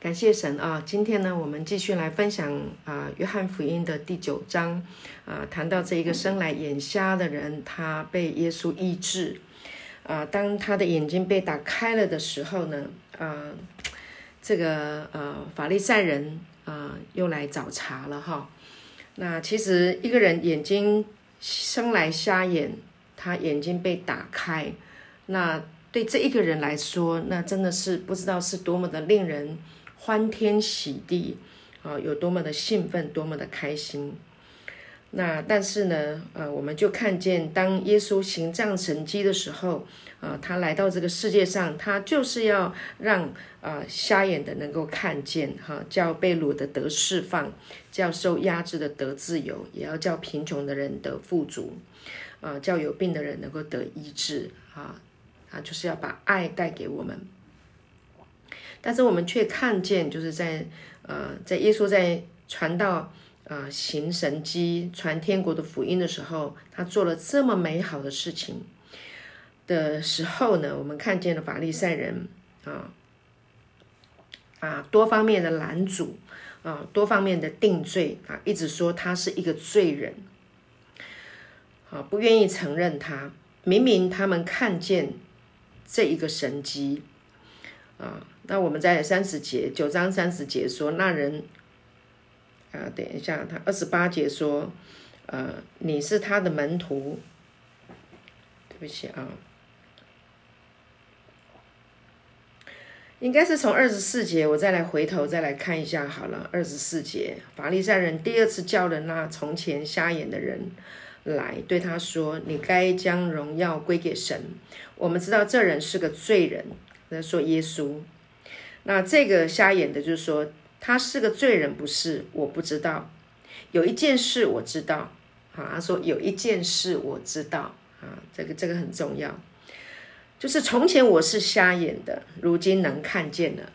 感谢神啊！今天呢，我们继续来分享啊，《约翰福音》的第九章啊，谈到这一个生来眼瞎的人，他被耶稣医治啊。当他的眼睛被打开了的时候呢，啊，这个呃法利赛人啊又来找茬了哈。那其实一个人眼睛生来瞎眼，他眼睛被打开，那对这一个人来说，那真的是不知道是多么的令人。欢天喜地啊，有多么的兴奋，多么的开心。那但是呢，呃，我们就看见，当耶稣行这样神迹的时候，啊，他来到这个世界上，他就是要让啊瞎眼的能够看见，哈，叫被掳的得释放，叫受压制的得自由，也要叫贫穷的人得富足，啊，叫有病的人能够得医治，啊，啊，就是要把爱带给我们。但是我们却看见，就是在呃，在耶稣在传道啊行神迹、传天国的福音的时候，他做了这么美好的事情的时候呢，我们看见了法利赛人啊啊多方面的拦阻啊，多方面的定罪啊，一直说他是一个罪人啊，不愿意承认他。明明他们看见这一个神迹啊。那我们在三十节九章三十节说，那人啊，等一下，他二十八节说，呃，你是他的门徒，对不起啊，应该是从二十四节，我再来回头再来看一下好了。二十四节，法利赛人第二次叫了那从前瞎眼的人来，对他说：“你该将荣耀归给神。我们知道这人是个罪人。”在说耶稣。那这个瞎眼的，就是说他是个罪人，不是？我不知道。有一件事我知道，啊，他说有一件事我知道，啊，这个这个很重要，就是从前我是瞎眼的，如今能看见了，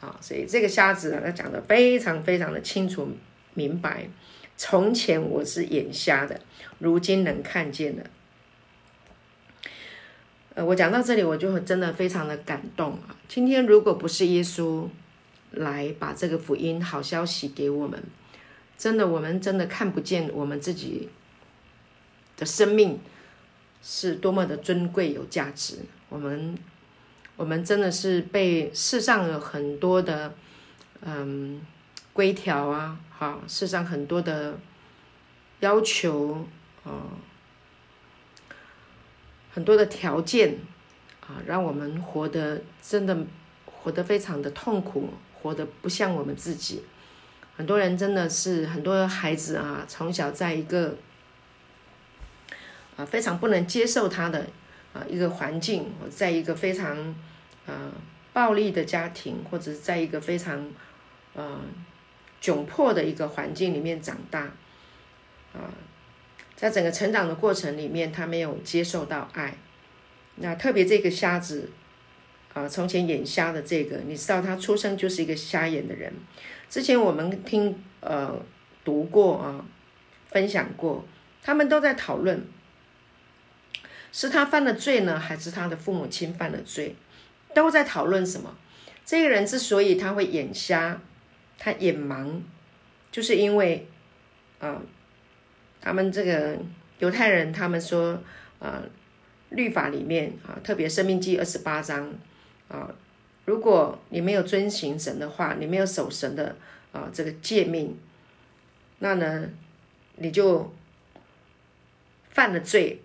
好，所以这个瞎子啊，他讲的非常非常的清楚明白，从前我是眼瞎的，如今能看见了。呃，我讲到这里，我就真的非常的感动啊！今天如果不是耶稣来把这个福音好消息给我们，真的，我们真的看不见我们自己的生命是多么的尊贵有价值。我们，我们真的是被世上有很多的嗯规条啊，哈，世上很多的要求啊。很多的条件啊，让我们活得真的活得非常的痛苦，活得不像我们自己。很多人真的是很多孩子啊，从小在一个啊非常不能接受他的啊一个环境，在一个非常啊暴力的家庭，或者是在一个非常呃窘迫的一个环境里面长大啊。在整个成长的过程里面，他没有接受到爱。那特别这个瞎子啊，从前眼瞎的这个，你知道他出生就是一个瞎眼的人。之前我们听呃读过啊，分享过，他们都在讨论，是他犯了罪呢，还是他的父母亲犯了罪？都在讨论什么？这个人之所以他会眼瞎，他眼盲，就是因为啊。他们这个犹太人，他们说，呃，律法里面啊，特别《生命记》二十八章啊，如果你没有遵行神的话，你没有守神的啊这个诫命，那呢，你就犯了罪。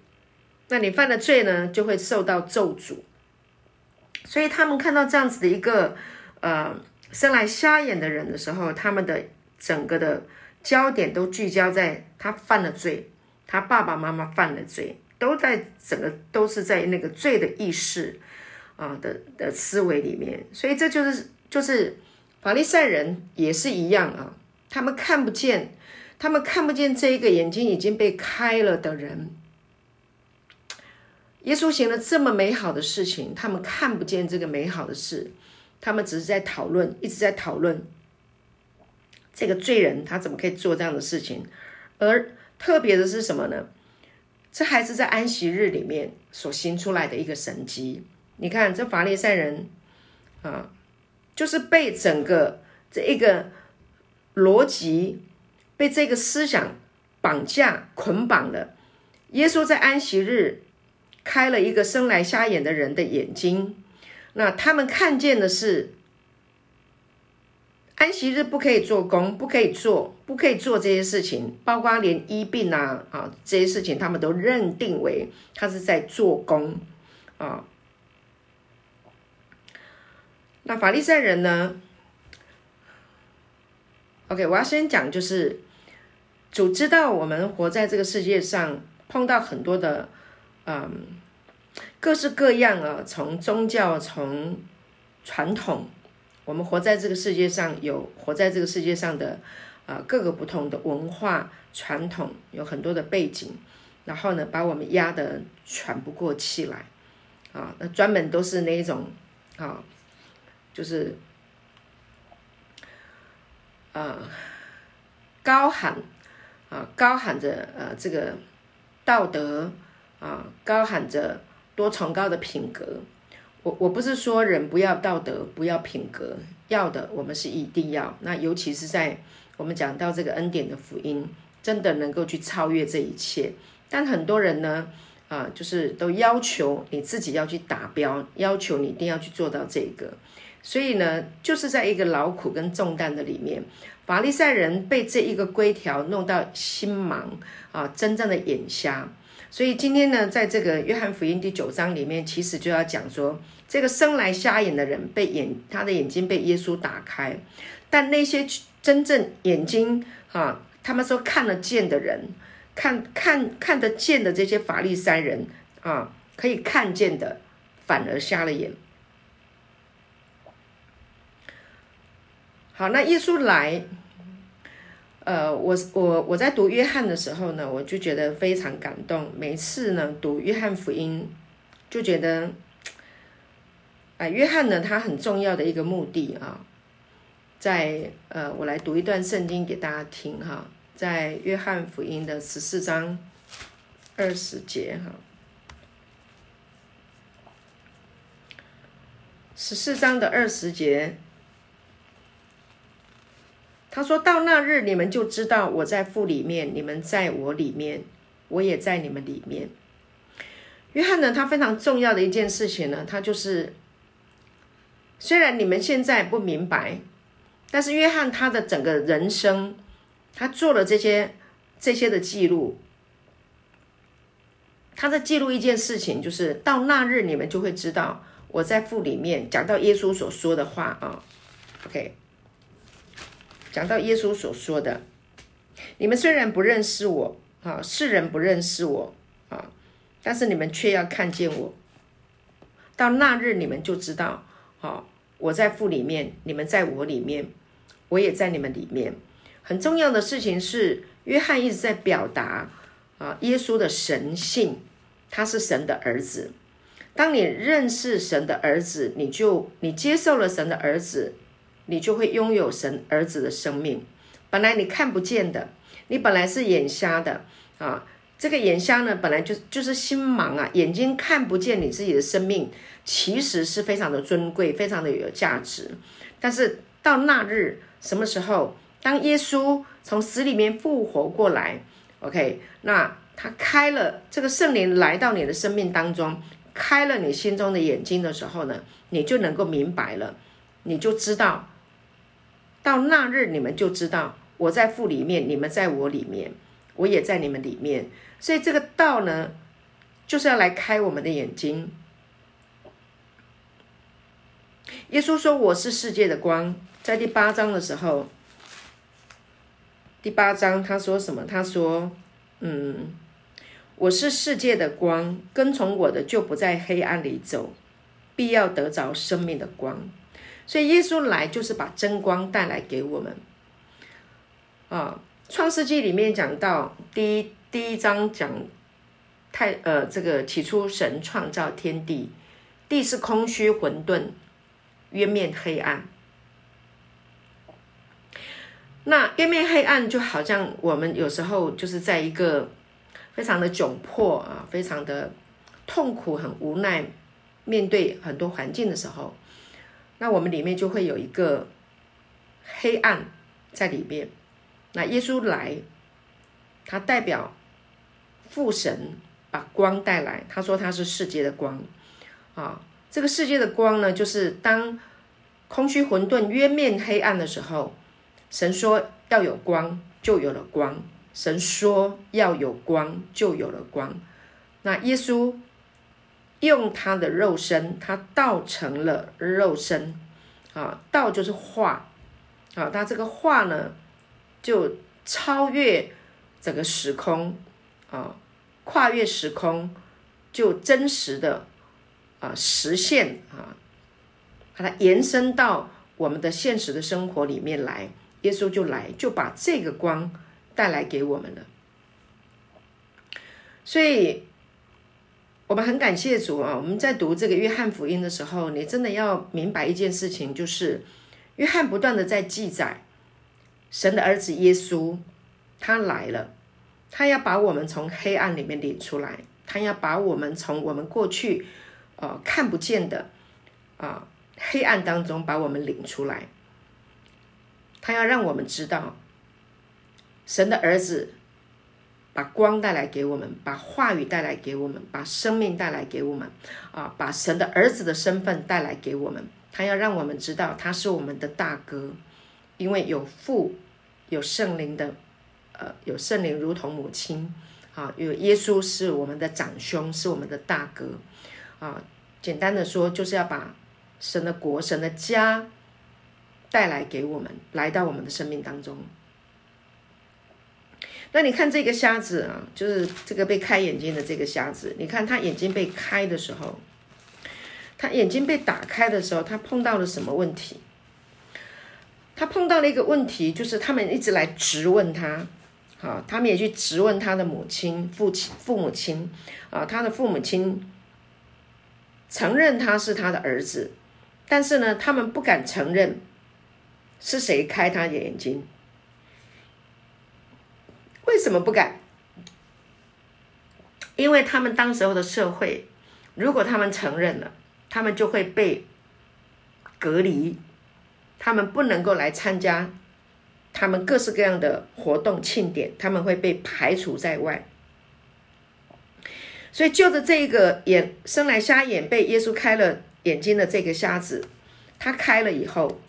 那你犯了罪呢，就会受到咒诅。所以他们看到这样子的一个呃生来瞎眼的人的时候，他们的整个的。焦点都聚焦在他犯了罪，他爸爸妈妈犯了罪，都在整个都是在那个罪的意识啊的的思维里面，所以这就是就是法利赛人也是一样啊，他们看不见，他们看不见这一个眼睛已经被开了的人，耶稣行了这么美好的事情，他们看不见这个美好的事，他们只是在讨论，一直在讨论。这个罪人他怎么可以做这样的事情？而特别的是什么呢？这还是在安息日里面所行出来的一个神迹。你看这法利赛人啊，就是被整个这一个逻辑，被这个思想绑架捆绑了。耶稣在安息日开了一个生来瞎眼的人的眼睛，那他们看见的是安息日不可以做工，不可以做，不可以做这些事情，包括连医病啊啊这些事情，他们都认定为他是在做工啊。那法利赛人呢？OK，我要先讲，就是主知道我们活在这个世界上。碰到很多的，嗯，各式各样啊，从宗教，从传统，我们活在这个世界上，有活在这个世界上的啊各个不同的文化传统，有很多的背景，然后呢，把我们压得喘不过气来，啊，那专门都是那一种啊，就是啊高喊啊高喊着呃这个。道德啊，高喊着多崇高的品格。我我不是说人不要道德，不要品格，要的我们是一定要。那尤其是在我们讲到这个恩典的福音，真的能够去超越这一切。但很多人呢，啊，就是都要求你自己要去达标，要求你一定要去做到这个。所以呢，就是在一个劳苦跟重担的里面。法利赛人被这一个规条弄到心盲啊，真正的眼瞎。所以今天呢，在这个约翰福音第九章里面，其实就要讲说，这个生来瞎眼的人被眼，他的眼睛被耶稣打开。但那些真正眼睛啊，他们说看得见的人，看看看得见的这些法利赛人啊，可以看见的，反而瞎了眼。好，那耶稣来，呃，我我我在读约翰的时候呢，我就觉得非常感动。每次呢读约翰福音，就觉得，啊，约翰呢他很重要的一个目的啊，在呃，我来读一段圣经给大家听哈，在约翰福音的十四章二十节哈，十四章的二十节。他说到那日，你们就知道我在父里面，你们在我里面，我也在你们里面。约翰呢，他非常重要的一件事情呢，他就是虽然你们现在不明白，但是约翰他的整个人生，他做了这些这些的记录，他在记录一件事情，就是到那日你们就会知道我在父里面，讲到耶稣所说的话啊，OK。讲到耶稣所说的：“你们虽然不认识我，啊，世人不认识我，啊，但是你们却要看见我。到那日，你们就知道，啊，我在父里面，你们在我里面，我也在你们里面。很重要的事情是，约翰一直在表达，啊，耶稣的神性，他是神的儿子。当你认识神的儿子，你就你接受了神的儿子。”你就会拥有神儿子的生命。本来你看不见的，你本来是眼瞎的啊。这个眼瞎呢，本来就就是心盲啊，眼睛看不见你自己的生命，其实是非常的尊贵，非常的有价值。但是到那日，什么时候？当耶稣从死里面复活过来，OK，那他开了这个圣灵来到你的生命当中，开了你心中的眼睛的时候呢，你就能够明白了，你就知道。到那日，你们就知道我在父里面，你们在我里面，我也在你们里面。所以这个道呢，就是要来开我们的眼睛。耶稣说：“我是世界的光。”在第八章的时候，第八章他说什么？他说：“嗯，我是世界的光，跟从我的就不在黑暗里走，必要得着生命的光。”所以耶稣来就是把真光带来给我们啊！创世纪里面讲到第一第一章讲太呃这个起初神创造天地，地是空虚混沌，渊面黑暗。那渊面黑暗就好像我们有时候就是在一个非常的窘迫啊，非常的痛苦、很无奈，面对很多环境的时候。那我们里面就会有一个黑暗在里面。那耶稣来，他代表父神把光带来，他说他是世界的光啊。这个世界的光呢，就是当空虚混沌、渊面黑暗的时候，神说要有光，就有了光。神说要有光，就有了光。那耶稣用他的肉身，他道成了肉身啊，道就是化啊，他这个化呢，就超越整个时空啊，跨越时空，就真实的啊实现啊，把它延伸到我们的现实的生活里面来。耶稣就来，就把这个光。带来给我们了，所以我们很感谢主啊！我们在读这个约翰福音的时候，你真的要明白一件事情，就是约翰不断的在记载神的儿子耶稣，他来了，他要把我们从黑暗里面领出来，他要把我们从我们过去呃看不见的啊黑暗当中把我们领出来，他要让我们知道。神的儿子把光带来给我们，把话语带来给我们，把生命带来给我们，啊，把神的儿子的身份带来给我们。他要让我们知道他是我们的大哥，因为有父，有圣灵的，呃，有圣灵如同母亲，啊，有耶稣是我们的长兄，是我们的大哥，啊，简单的说，就是要把神的国、神的家带来给我们，来到我们的生命当中。那你看这个瞎子啊，就是这个被开眼睛的这个瞎子。你看他眼睛被开的时候，他眼睛被打开的时候，他碰到了什么问题？他碰到了一个问题，就是他们一直来质问他，好，他们也去质问他的母亲、父亲、父母亲啊，他的父母亲承认他是他的儿子，但是呢，他们不敢承认是谁开他的眼睛。为什么不敢？因为他们当时候的社会，如果他们承认了，他们就会被隔离，他们不能够来参加他们各式各样的活动庆典，他们会被排除在外。所以，就着这个眼生来瞎眼，被耶稣开了眼睛的这个瞎子，他开了以后，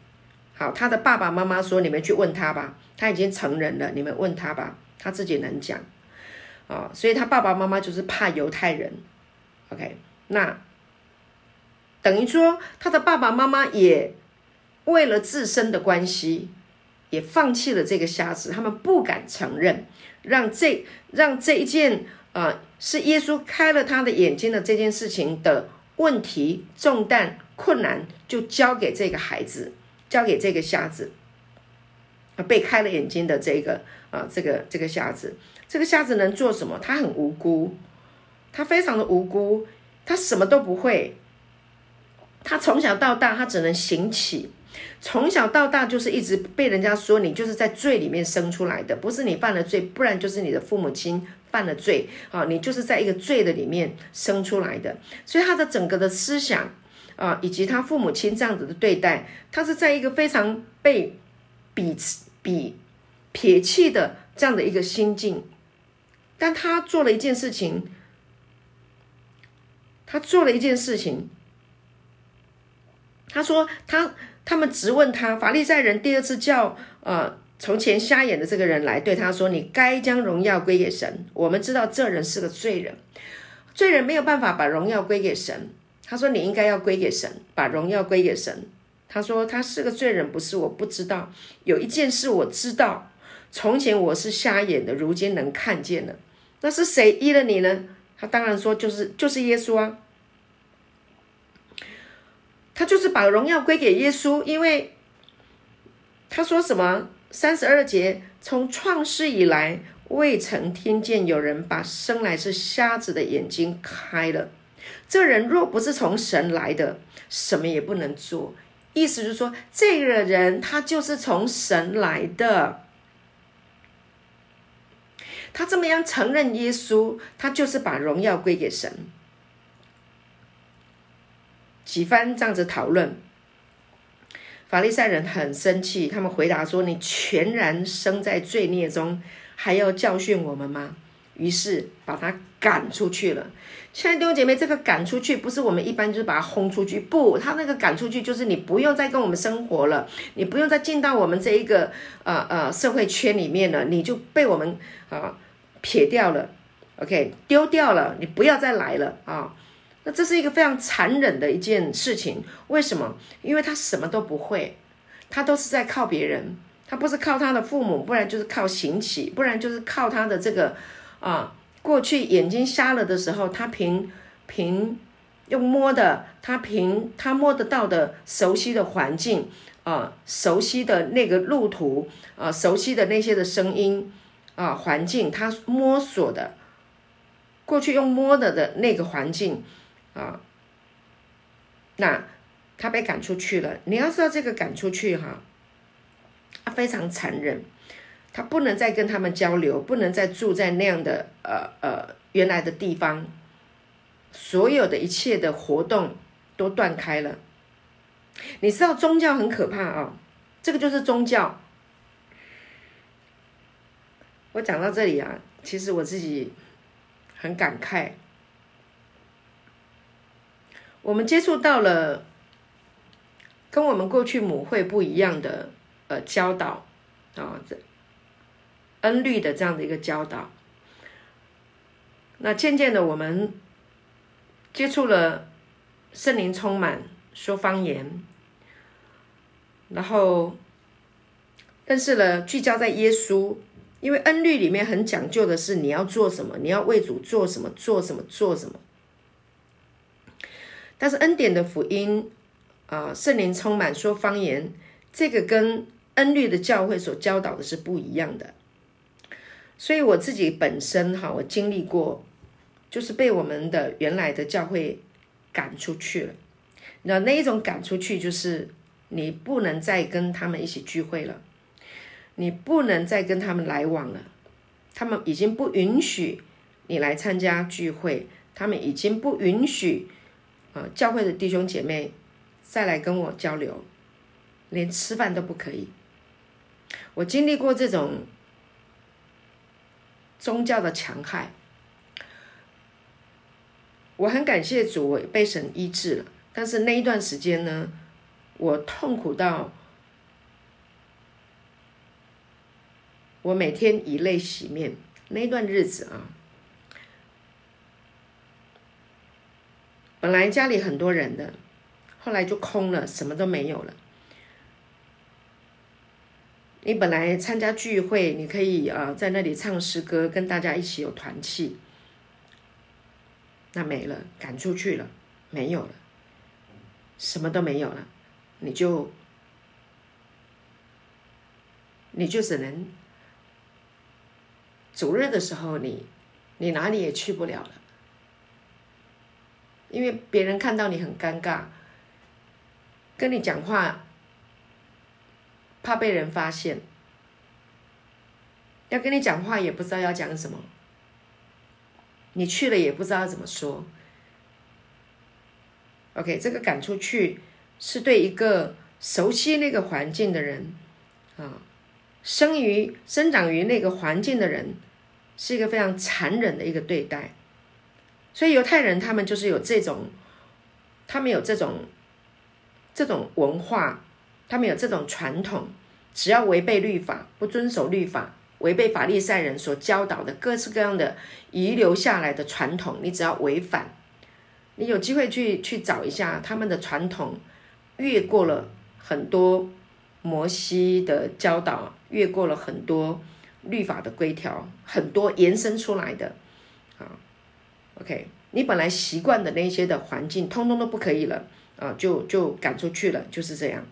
好，他的爸爸妈妈说：“你们去问他吧，他已经成人了，你们问他吧。”他自己能讲，啊，所以他爸爸妈妈就是怕犹太人，OK，那等于说他的爸爸妈妈也为了自身的关系，也放弃了这个瞎子，他们不敢承认，让这让这一件啊是耶稣开了他的眼睛的这件事情的问题重担困难，就交给这个孩子，交给这个瞎子。啊，被开了眼睛的这个啊，这个这个瞎子，这个瞎子能做什么？他很无辜，他非常的无辜，他什么都不会。他从小到大，他只能行乞，从小到大就是一直被人家说你就是在罪里面生出来的，不是你犯了罪，不然就是你的父母亲犯了罪啊，你就是在一个罪的里面生出来的。所以他的整个的思想啊，以及他父母亲这样子的对待，他是在一个非常被。比比撇弃的这样的一个心境，但他做了一件事情，他做了一件事情。他说他他们质问他，法利赛人第二次叫呃从前瞎眼的这个人来对他说：“你该将荣耀归给神。”我们知道这人是个罪人，罪人没有办法把荣耀归给神。他说：“你应该要归给神，把荣耀归给神。”他说：“他是个罪人，不是我不知道。有一件事我知道，从前我是瞎眼的，如今能看见了。那是谁医了你呢？”他当然说：“就是就是耶稣啊。”他就是把荣耀归给耶稣，因为他说什么？三十二节，从创世以来，未曾听见有人把生来是瞎子的眼睛开了。这人若不是从神来的，什么也不能做。意思就是说，这个人他就是从神来的，他这么样承认耶稣，他就是把荣耀归给神。几番这样子讨论，法利赛人很生气，他们回答说：“你全然生在罪孽中，还要教训我们吗？”于是把他赶出去了。亲爱的弟兄姐妹，这个赶出去不是我们一般就是把他轰出去，不，他那个赶出去就是你不用再跟我们生活了，你不用再进到我们这一个呃呃社会圈里面了，你就被我们啊撇掉了，OK，丢掉了，你不要再来了啊。那这是一个非常残忍的一件事情。为什么？因为他什么都不会，他都是在靠别人，他不是靠他的父母，不然就是靠行乞，不然就是靠他的这个啊。过去眼睛瞎了的时候，他凭凭用摸的，他凭他摸得到的熟悉的环境啊，熟悉的那个路途啊，熟悉的那些的声音啊，环境他摸索的，过去用摸的的那个环境啊，那他被赶出去了。你要知道这个赶出去哈，他非常残忍。他不能再跟他们交流，不能再住在那样的呃呃原来的地方，所有的一切的活动都断开了。你知道宗教很可怕啊，这个就是宗教。我讲到这里啊，其实我自己很感慨，我们接触到了跟我们过去母会不一样的呃教导啊这。恩律的这样的一个教导，那渐渐的我们接触了圣灵充满说方言，然后认识了聚焦在耶稣，因为恩律里面很讲究的是你要做什么，你要为主做什么，做什么做什么。但是恩典的福音啊，圣灵充满说方言，这个跟恩律的教会所教导的是不一样的。所以我自己本身哈，我经历过，就是被我们的原来的教会赶出去了。那那一种赶出去，就是你不能再跟他们一起聚会了，你不能再跟他们来往了。他们已经不允许你来参加聚会，他们已经不允许啊教会的弟兄姐妹再来跟我交流，连吃饭都不可以。我经历过这种。宗教的强害，我很感谢主，我被神医治了。但是那一段时间呢，我痛苦到我每天以泪洗面。那段日子啊，本来家里很多人的，后来就空了，什么都没有了。你本来参加聚会，你可以啊在那里唱诗歌，跟大家一起有团契。那没了，赶出去了，没有了，什么都没有了，你就你就只能主日的时候，你你哪里也去不了了，因为别人看到你很尴尬，跟你讲话。怕被人发现，要跟你讲话也不知道要讲什么，你去了也不知道怎么说。OK，这个赶出去是对一个熟悉那个环境的人啊，生于生长于那个环境的人，是一个非常残忍的一个对待。所以犹太人他们就是有这种，他们有这种这种文化。他们有这种传统，只要违背律法、不遵守律法、违背法利赛人所教导的各式各样的遗留下来的传统，你只要违反，你有机会去去找一下他们的传统，越过了很多摩西的教导，越过了很多律法的规条，很多延伸出来的啊。OK，你本来习惯的那些的环境，通通都不可以了啊，就就赶出去了，就是这样。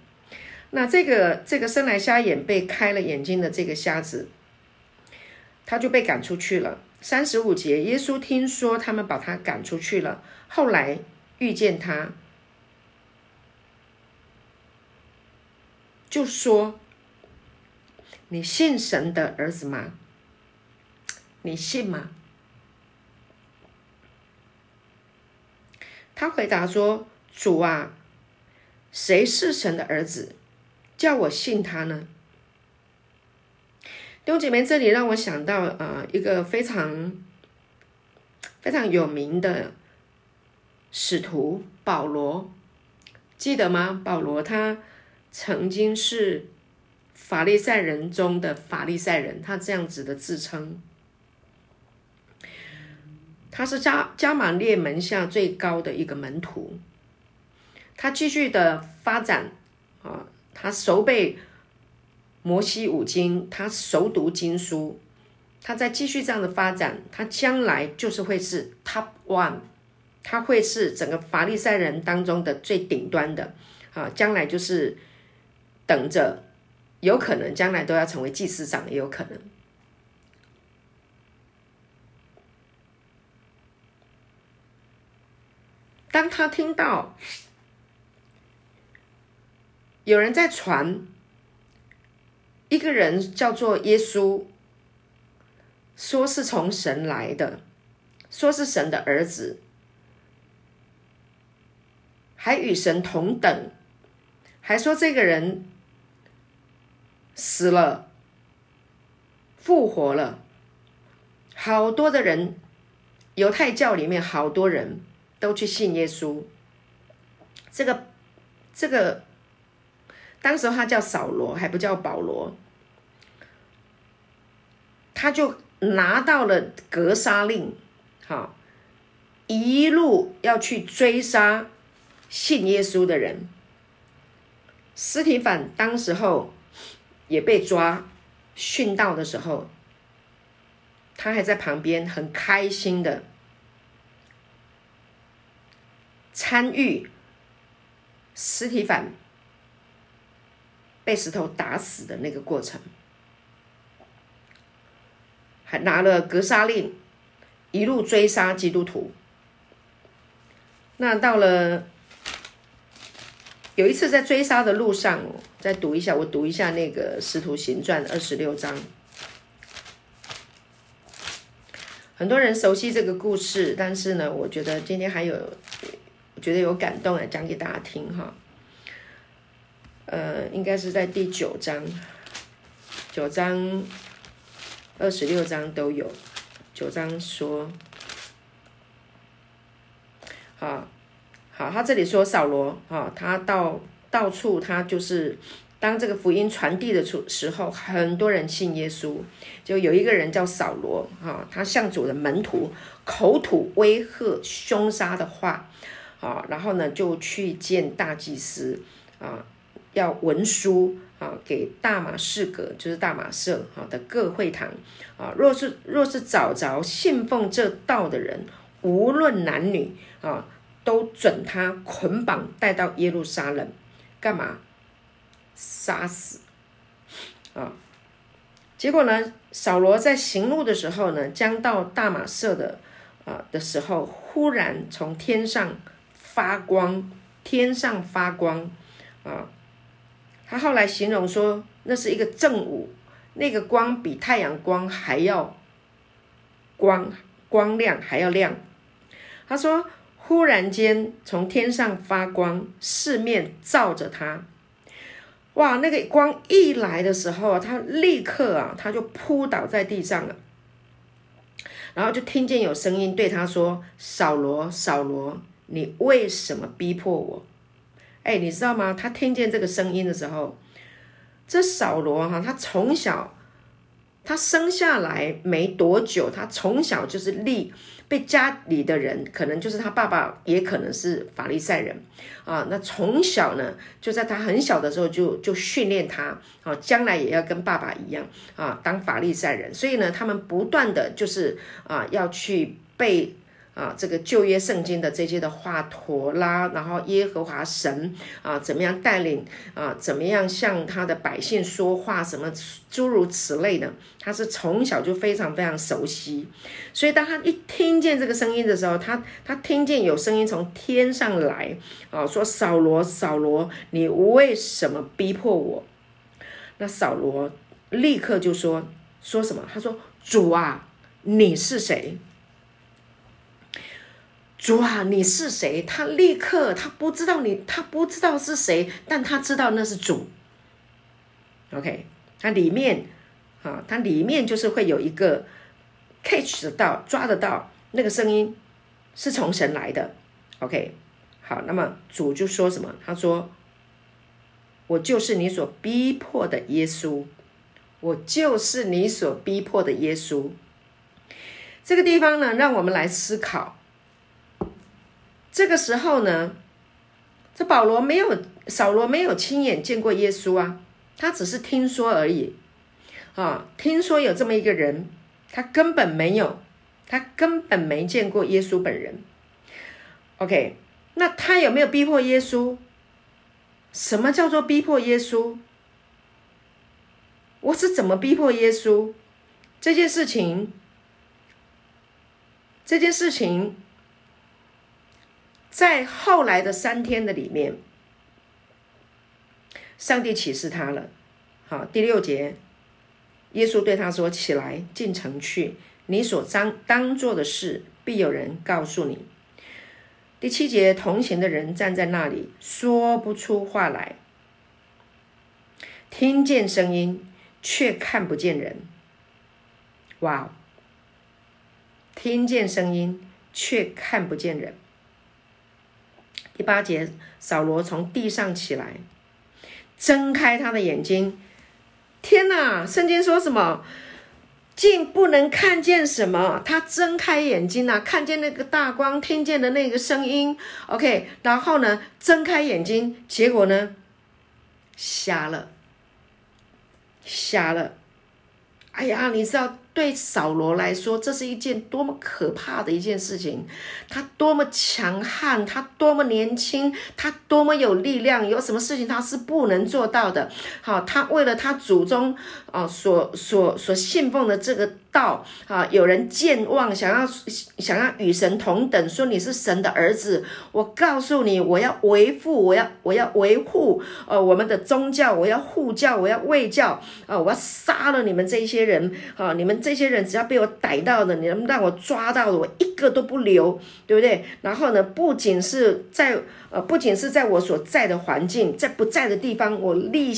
那这个这个生来瞎眼被开了眼睛的这个瞎子，他就被赶出去了。三十五节，耶稣听说他们把他赶出去了，后来遇见他，就说：“你信神的儿子吗？你信吗？”他回答说：“主啊，谁是神的儿子？”叫我信他呢？弟兄姐妹，这里让我想到呃一个非常非常有名的使徒保罗，记得吗？保罗他曾经是法利赛人中的法利赛人，他这样子的自称。他是加加玛列门下最高的一个门徒，他继续的发展啊，他熟背摩西五经，他熟读经书，他在继续这样的发展，他将来就是会是 top one，他会是整个法利赛人当中的最顶端的啊，将来就是等着，有可能将来都要成为祭司长，也有可能。当他听到有人在传一个人叫做耶稣，说是从神来的，说是神的儿子，还与神同等，还说这个人死了，复活了，好多的人，犹太教里面好多人。都去信耶稣。这个，这个，当时他叫扫罗，还不叫保罗。他就拿到了格杀令，好，一路要去追杀信耶稣的人。斯提凡当时候也被抓殉道的时候，他还在旁边很开心的。参与尸体反被石头打死的那个过程，还拿了格杀令，一路追杀基督徒。那到了有一次在追杀的路上，再读一下，我读一下那个《使徒行传》二十六章。很多人熟悉这个故事，但是呢，我觉得今天还有。觉得有感动啊，讲给大家听哈。呃，应该是在第九章，九章、二十六章都有。九章说，好，好，他这里说扫罗啊，他到到处他就是当这个福音传递的处时候，很多人信耶稣。就有一个人叫扫罗啊，他向主的门徒口吐威吓、凶杀的话。啊，然后呢，就去见大祭司啊，要文书啊，给大马士革，就是大马社啊的各会堂啊，若是若是找着信奉这道的人，无论男女啊，都准他捆绑带到耶路撒冷，干嘛？杀死啊！结果呢，扫罗在行路的时候呢，将到大马社的啊的时候，忽然从天上。发光，天上发光，啊！他后来形容说，那是一个正午，那个光比太阳光还要光光亮，还要亮。他说，忽然间从天上发光，四面照着他，哇！那个光一来的时候啊，他立刻啊，他就扑倒在地上了，然后就听见有声音对他说：“扫罗，扫罗。”你为什么逼迫我？哎，你知道吗？他听见这个声音的时候，这扫罗哈，他从小，他生下来没多久，他从小就是立被家里的人，可能就是他爸爸，也可能是法利赛人啊。那从小呢，就在他很小的时候就就训练他啊，将来也要跟爸爸一样啊，当法利赛人。所以呢，他们不断的就是啊，要去背。啊，这个旧约圣经的这些的话，陀拉，然后耶和华神啊，怎么样带领啊，怎么样向他的百姓说话，什么诸如此类的，他是从小就非常非常熟悉。所以当他一听见这个声音的时候，他他听见有声音从天上来啊，说扫罗扫罗，你为什么逼迫我？那扫罗立刻就说说什么？他说主啊，你是谁？主啊，你是谁？他立刻，他不知道你，他不知道是谁，但他知道那是主。OK，它里面啊，它里面就是会有一个 catch 得到、抓得到那个声音是从神来的。OK，好，那么主就说什么？他说：“我就是你所逼迫的耶稣，我就是你所逼迫的耶稣。”这个地方呢，让我们来思考。这个时候呢，这保罗没有，扫罗没有亲眼见过耶稣啊，他只是听说而已，啊，听说有这么一个人，他根本没有，他根本没见过耶稣本人。OK，那他有没有逼迫耶稣？什么叫做逼迫耶稣？我是怎么逼迫耶稣？这件事情，这件事情。在后来的三天的里面，上帝启示他了。好，第六节，耶稣对他说：“起来，进城去，你所当当做的事，必有人告诉你。”第七节，同行的人站在那里，说不出话来，听见声音，却看不见人。哇！听见声音，却看不见人。第八节，扫罗从地上起来，睁开他的眼睛。天哪！圣经说什么？竟不能看见什么？他睁开眼睛啊，看见那个大光，听见的那个声音。OK，然后呢，睁开眼睛，结果呢，瞎了，瞎了。哎呀，你知道？对扫罗来说，这是一件多么可怕的一件事情！他多么强悍，他多么年轻，他多么有力量，有什么事情他是不能做到的？好，他为了他祖宗啊所所所信奉的这个。道啊！有人健忘，想要想要与神同等，说你是神的儿子。我告诉你，我要维护，我要我要维护呃我们的宗教，我要护教，我要卫教啊！我要杀了你们这些人啊！你们这些人只要被我逮到的，你们让我抓到的，我一个都不留，对不对？然后呢，不仅是在呃，不仅是在我所在的环境，在不在的地方，我立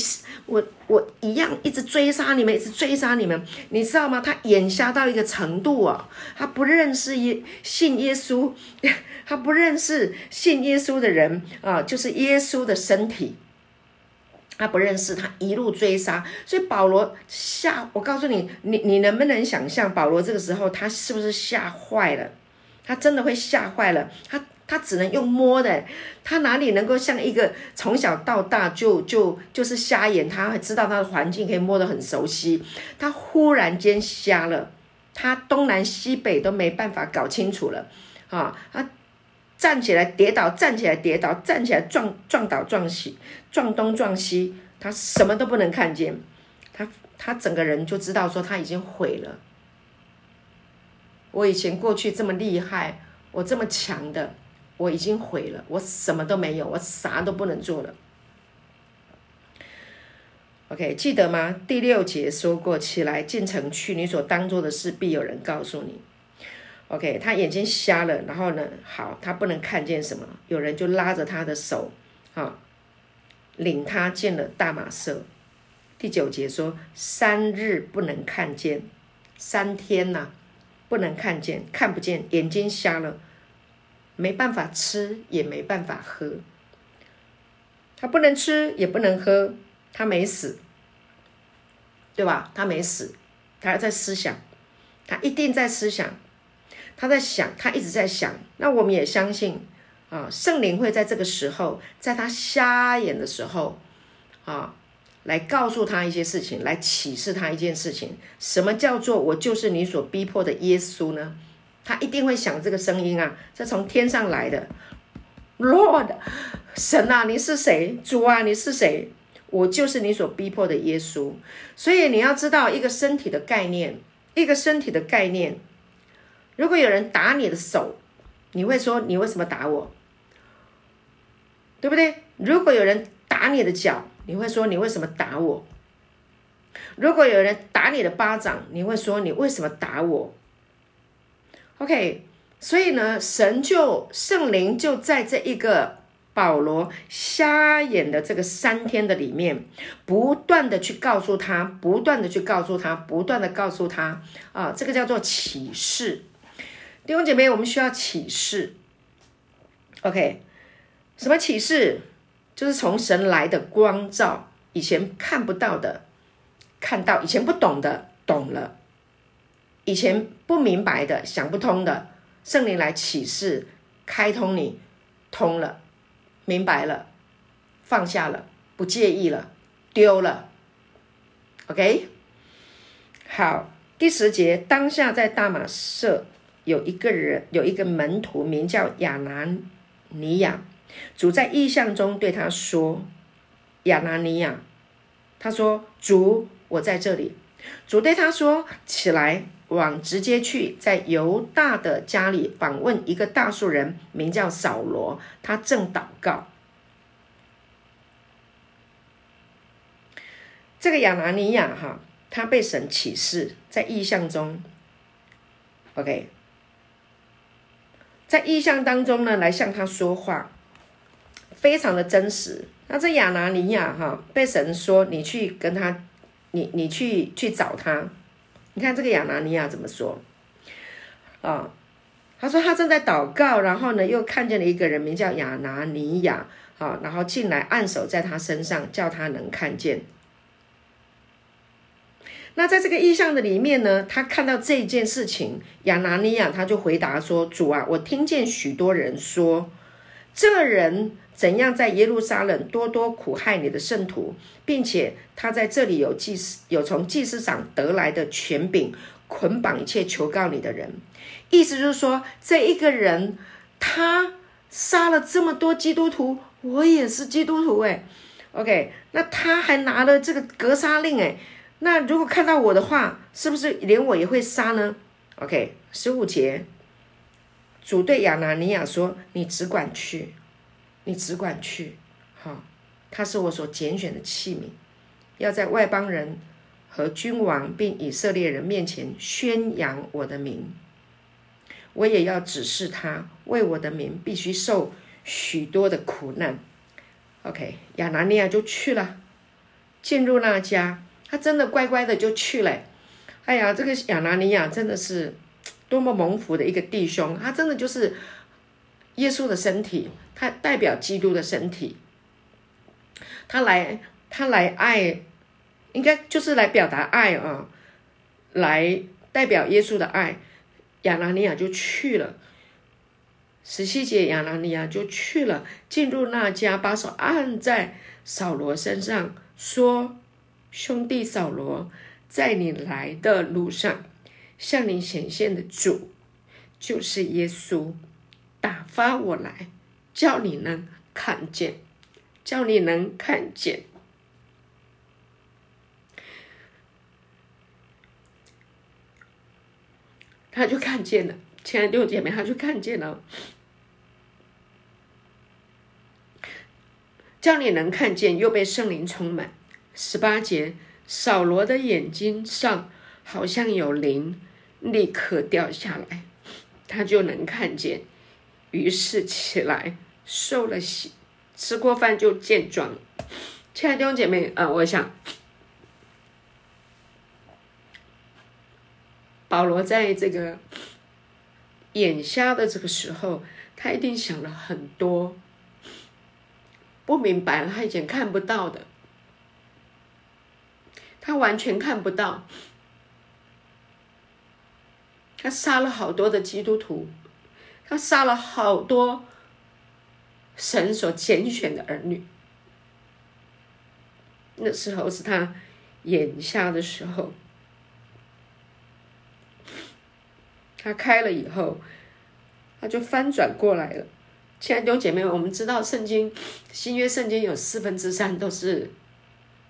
我。我一样一直追杀你们，一直追杀你们，你知道吗？他眼瞎到一个程度啊，他不认识耶信耶稣，他不认识信耶稣的人啊，就是耶稣的身体，他不认识，他一路追杀，所以保罗吓，我告诉你，你你能不能想象保罗这个时候他是不是吓坏了？他真的会吓坏了，他。他只能用摸的，他哪里能够像一个从小到大就就就是瞎眼？他知道他的环境可以摸得很熟悉。他忽然间瞎了，他东南西北都没办法搞清楚了啊！他站起来跌倒，站起来跌倒，站起来撞撞倒撞西，撞东撞西，他什么都不能看见。他他整个人就知道说他已经毁了。我以前过去这么厉害，我这么强的。我已经毁了，我什么都没有，我啥都不能做了。OK，记得吗？第六节说过，起来进城去，你所当做的事，必有人告诉你。OK，他眼睛瞎了，然后呢，好，他不能看见什么，有人就拉着他的手，啊，领他进了大马色。第九节说，三日不能看见，三天呐，不能看见，看不见，眼睛瞎了。没办法吃，也没办法喝。他不能吃，也不能喝，他没死，对吧？他没死，他还在思想，他一定在思想，他在想，他一直在想。那我们也相信啊，圣灵会在这个时候，在他瞎眼的时候啊，来告诉他一些事情，来启示他一件事情。什么叫做我就是你所逼迫的耶稣呢？他一定会想这个声音啊，这从天上来的，Lord，神啊，你是谁？主啊，你是谁？我就是你所逼迫的耶稣。所以你要知道一个身体的概念，一个身体的概念。如果有人打你的手，你会说你为什么打我？对不对？如果有人打你的脚，你会说你为什么打我？如果有人打你的巴掌，你会说你为什么打我？OK，所以呢，神就圣灵就在这一个保罗瞎眼的这个三天的里面，不断的去告诉他，不断的去告诉他，不断的告诉他啊，这个叫做启示。弟兄姐妹，我们需要启示。OK，什么启示？就是从神来的光照，以前看不到的，看到；以前不懂的，懂了；以前不明白的，想不通的，圣灵来启示，开通你，通了。明白了，放下了，不介意了，丢了。OK，好，第十节，当下在大马色有一个人，有一个门徒名叫亚拿尼亚，主在意象中对他说：“亚拿尼亚，他说主，我在这里。”主对他说：“起来，往直接去，在犹大的家里访问一个大树人，名叫扫罗，他正祷告。这个亚拿尼亚哈，他被神启示在意象中，OK，在意象当中呢，来向他说话，非常的真实。那这亚拿尼亚哈，被神说你去跟他。”你你去去找他，你看这个亚拿尼亚怎么说？啊，他说他正在祷告，然后呢又看见了一个人名叫亚拿尼亚，啊，然后进来按手在他身上，叫他能看见。那在这个意象的里面呢，他看到这件事情，亚拿尼亚他就回答说：“主啊，我听见许多人说，这人。”怎样在耶路撒冷多多苦害你的圣徒，并且他在这里有祭司有从祭司长得来的权柄捆绑一切求告你的人，意思就是说这一个人他杀了这么多基督徒，我也是基督徒诶 OK，那他还拿了这个格杀令诶，那如果看到我的话，是不是连我也会杀呢？OK，十五节，主对亚拿尼亚说：“你只管去。”你只管去，好，他是我所拣选的器皿，要在外邦人和君王并以色列人面前宣扬我的名。我也要指示他，为我的名必须受许多的苦难。OK，亚拿尼亚就去了，进入那家，他真的乖乖的就去了。哎呀，这个亚拿尼亚真的是多么蒙福的一个弟兄，他真的就是耶稣的身体。他代表基督的身体，他来，他来爱，应该就是来表达爱啊，来代表耶稣的爱。亚拿尼亚就去了，十七节，亚拿尼亚就去了，进入那家，把手按在扫罗身上，说：“兄弟扫罗，在你来的路上，向你显现的主，就是耶稣，打发我来。”叫你能看见，叫你能看见，他就看见了。亲爱的弟兄姐妹，他就看见了，叫你能看见，又被圣灵充满。十八节，扫罗的眼睛上好像有灵，立刻掉下来，他就能看见。于是起来，受了洗，吃过饭就健壮。亲爱的弟兄姐妹，呃，我想，保罗在这个眼瞎的这个时候，他一定想了很多，不明白，他以前看不到的，他完全看不到，他杀了好多的基督徒。他杀了好多神所拣选的儿女，那时候是他眼下的时候，他开了以后，他就翻转过来了。亲爱的姐妹们，我们知道圣经新约圣经有四分之三都是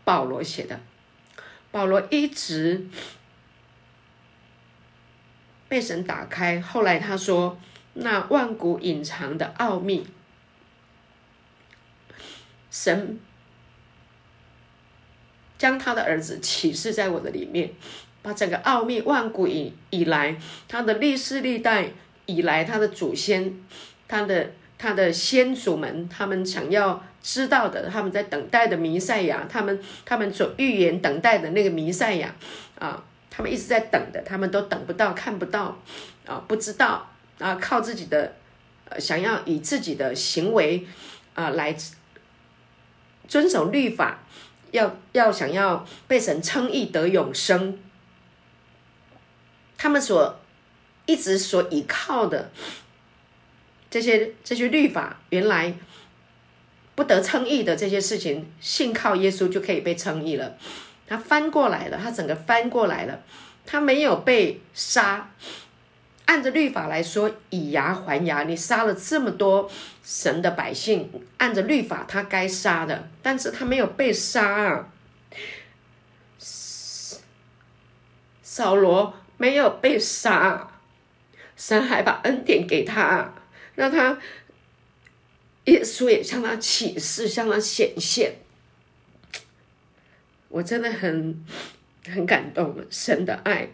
保罗写的，保罗一直被神打开，后来他说。那万古隐藏的奥秘，神将他的儿子启示在我的里面，把整个奥秘万古以以来他的历史历代以来他的祖先，他的他的先祖们，他们想要知道的，他们在等待的弥赛亚，他们他们所预言等待的那个弥赛亚啊，他们一直在等的，他们都等不到，看不到啊，不知道啊，靠自己的呃，想要以自己的行为啊来遵守律法，要要想要被神称义得永生，他们所一直所依靠的。这些这些律法原来不得称义的这些事情，信靠耶稣就可以被称义了。他翻过来了，他整个翻过来了，他没有被杀。按着律法来说，以牙还牙，你杀了这么多神的百姓，按着律法他该杀的，但是他没有被杀啊。扫罗没有被杀，神还把恩典给他。让他耶稣也向他启示，向他显现。我真的很很感动，神的爱，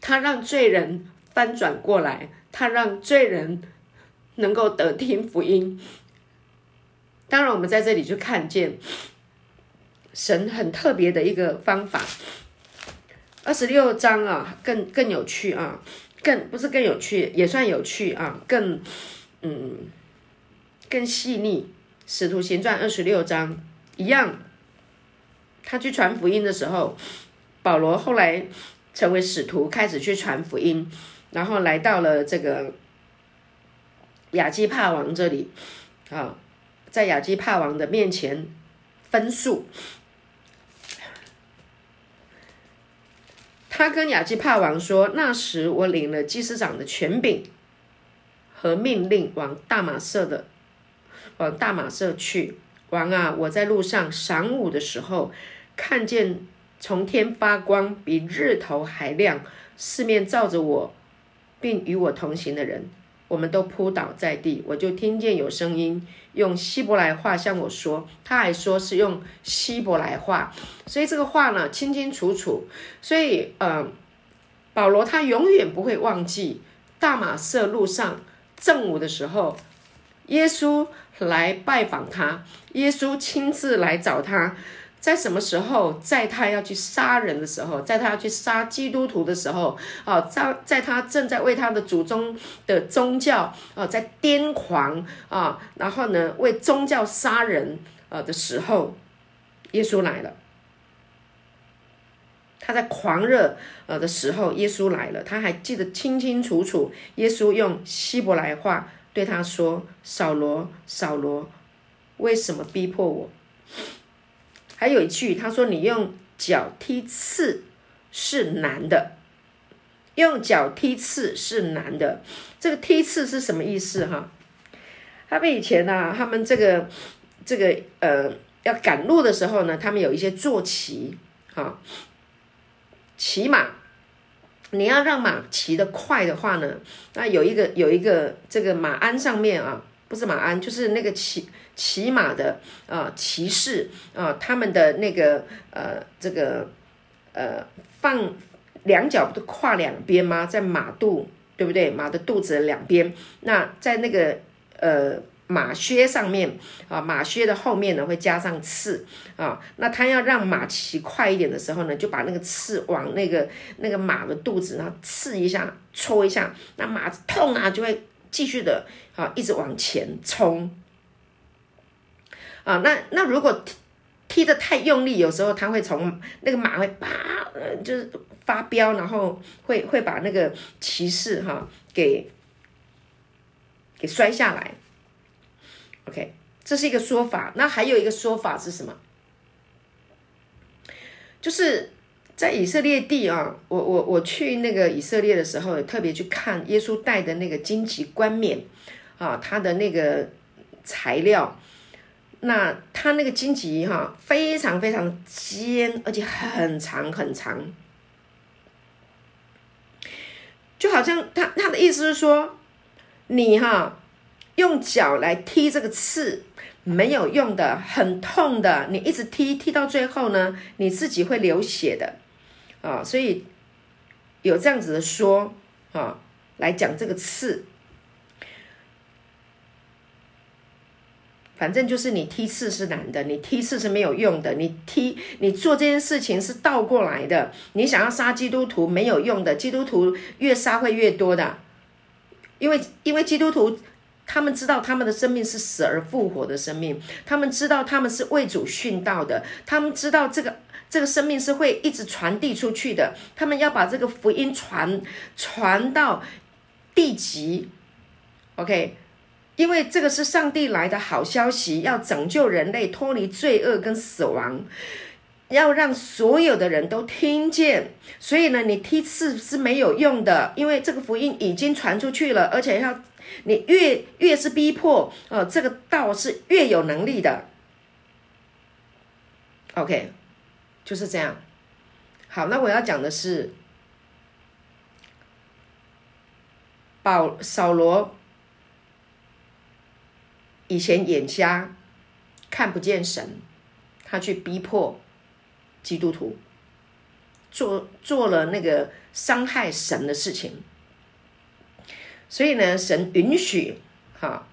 他让罪人翻转过来，他让罪人能够得听福音。当然，我们在这里就看见神很特别的一个方法。二十六章啊，更更有趣啊，更不是更有趣，也算有趣啊，更嗯更细腻。使徒行传二十六章一样，他去传福音的时候，保罗后来成为使徒，开始去传福音，然后来到了这个亚基帕王这里啊，在亚基帕王的面前分诉。他跟亚基帕王说：“那时我领了祭司长的权柄和命令，往大马色的往大马色去。王啊，我在路上晌午的时候，看见从天发光，比日头还亮，四面照着我，并与我同行的人。”我们都扑倒在地，我就听见有声音用希伯来话向我说，他还说是用希伯来话，所以这个话呢清清楚楚。所以，呃，保罗他永远不会忘记大马色路上正午的时候，耶稣来拜访他，耶稣亲自来找他。在什么时候，在他要去杀人的时候，在他要去杀基督徒的时候，啊，在在他正在为他的祖宗的宗教啊在癫狂啊，然后呢为宗教杀人啊的时候，耶稣来了。他在狂热呃的时候，耶稣来了，他还记得清清楚楚。耶稣用希伯来话对他说：“扫罗，扫罗，为什么逼迫我？”还有一句，他说：“你用脚踢刺是难的，用脚踢刺是难的。这个踢刺是什么意思？哈，他们以前呢，他们这个这个呃，要赶路的时候呢，他们有一些坐骑，哈，骑马。你要让马骑得快的话呢，那有一个有一个这个马鞍上面啊，不是马鞍，就是那个骑。”骑马的啊，骑士啊，他们的那个呃，这个呃，放两脚不都跨两边吗？在马肚，对不对？马的肚子的两边，那在那个呃马靴上面啊，马靴的后面呢会加上刺啊。那他要让马骑快一点的时候呢，就把那个刺往那个那个马的肚子，然后刺一下，戳一下，那马痛啊，就会继续的啊，一直往前冲。啊，那那如果踢踢的太用力，有时候他会从那个马会叭，就是发飙，然后会会把那个骑士哈给给摔下来。OK，这是一个说法。那还有一个说法是什么？就是在以色列地啊，我我我去那个以色列的时候，特别去看耶稣戴的那个荆棘冠冕啊，他的那个材料。那它那个荆棘哈，非常非常尖，而且很长很长，就好像他他的意思是说，你哈用脚来踢这个刺没有用的，很痛的，你一直踢踢到最后呢，你自己会流血的啊，所以有这样子的说啊来讲这个刺。反正就是你踢刺是难的，你踢刺是没有用的，你踢你做这件事情是倒过来的。你想要杀基督徒没有用的，基督徒越杀会越多的，因为因为基督徒他们知道他们的生命是死而复活的生命，他们知道他们是为主殉道的，他们知道这个这个生命是会一直传递出去的，他们要把这个福音传传到地极，OK。因为这个是上帝来的好消息，要拯救人类脱离罪恶跟死亡，要让所有的人都听见。所以呢，你踢刺是没有用的，因为这个福音已经传出去了，而且要你越越是逼迫，呃，这个道是越有能力的。OK，就是这样。好，那我要讲的是保扫罗。以前眼瞎，看不见神，他去逼迫基督徒，做做了那个伤害神的事情。所以呢，神允许哈，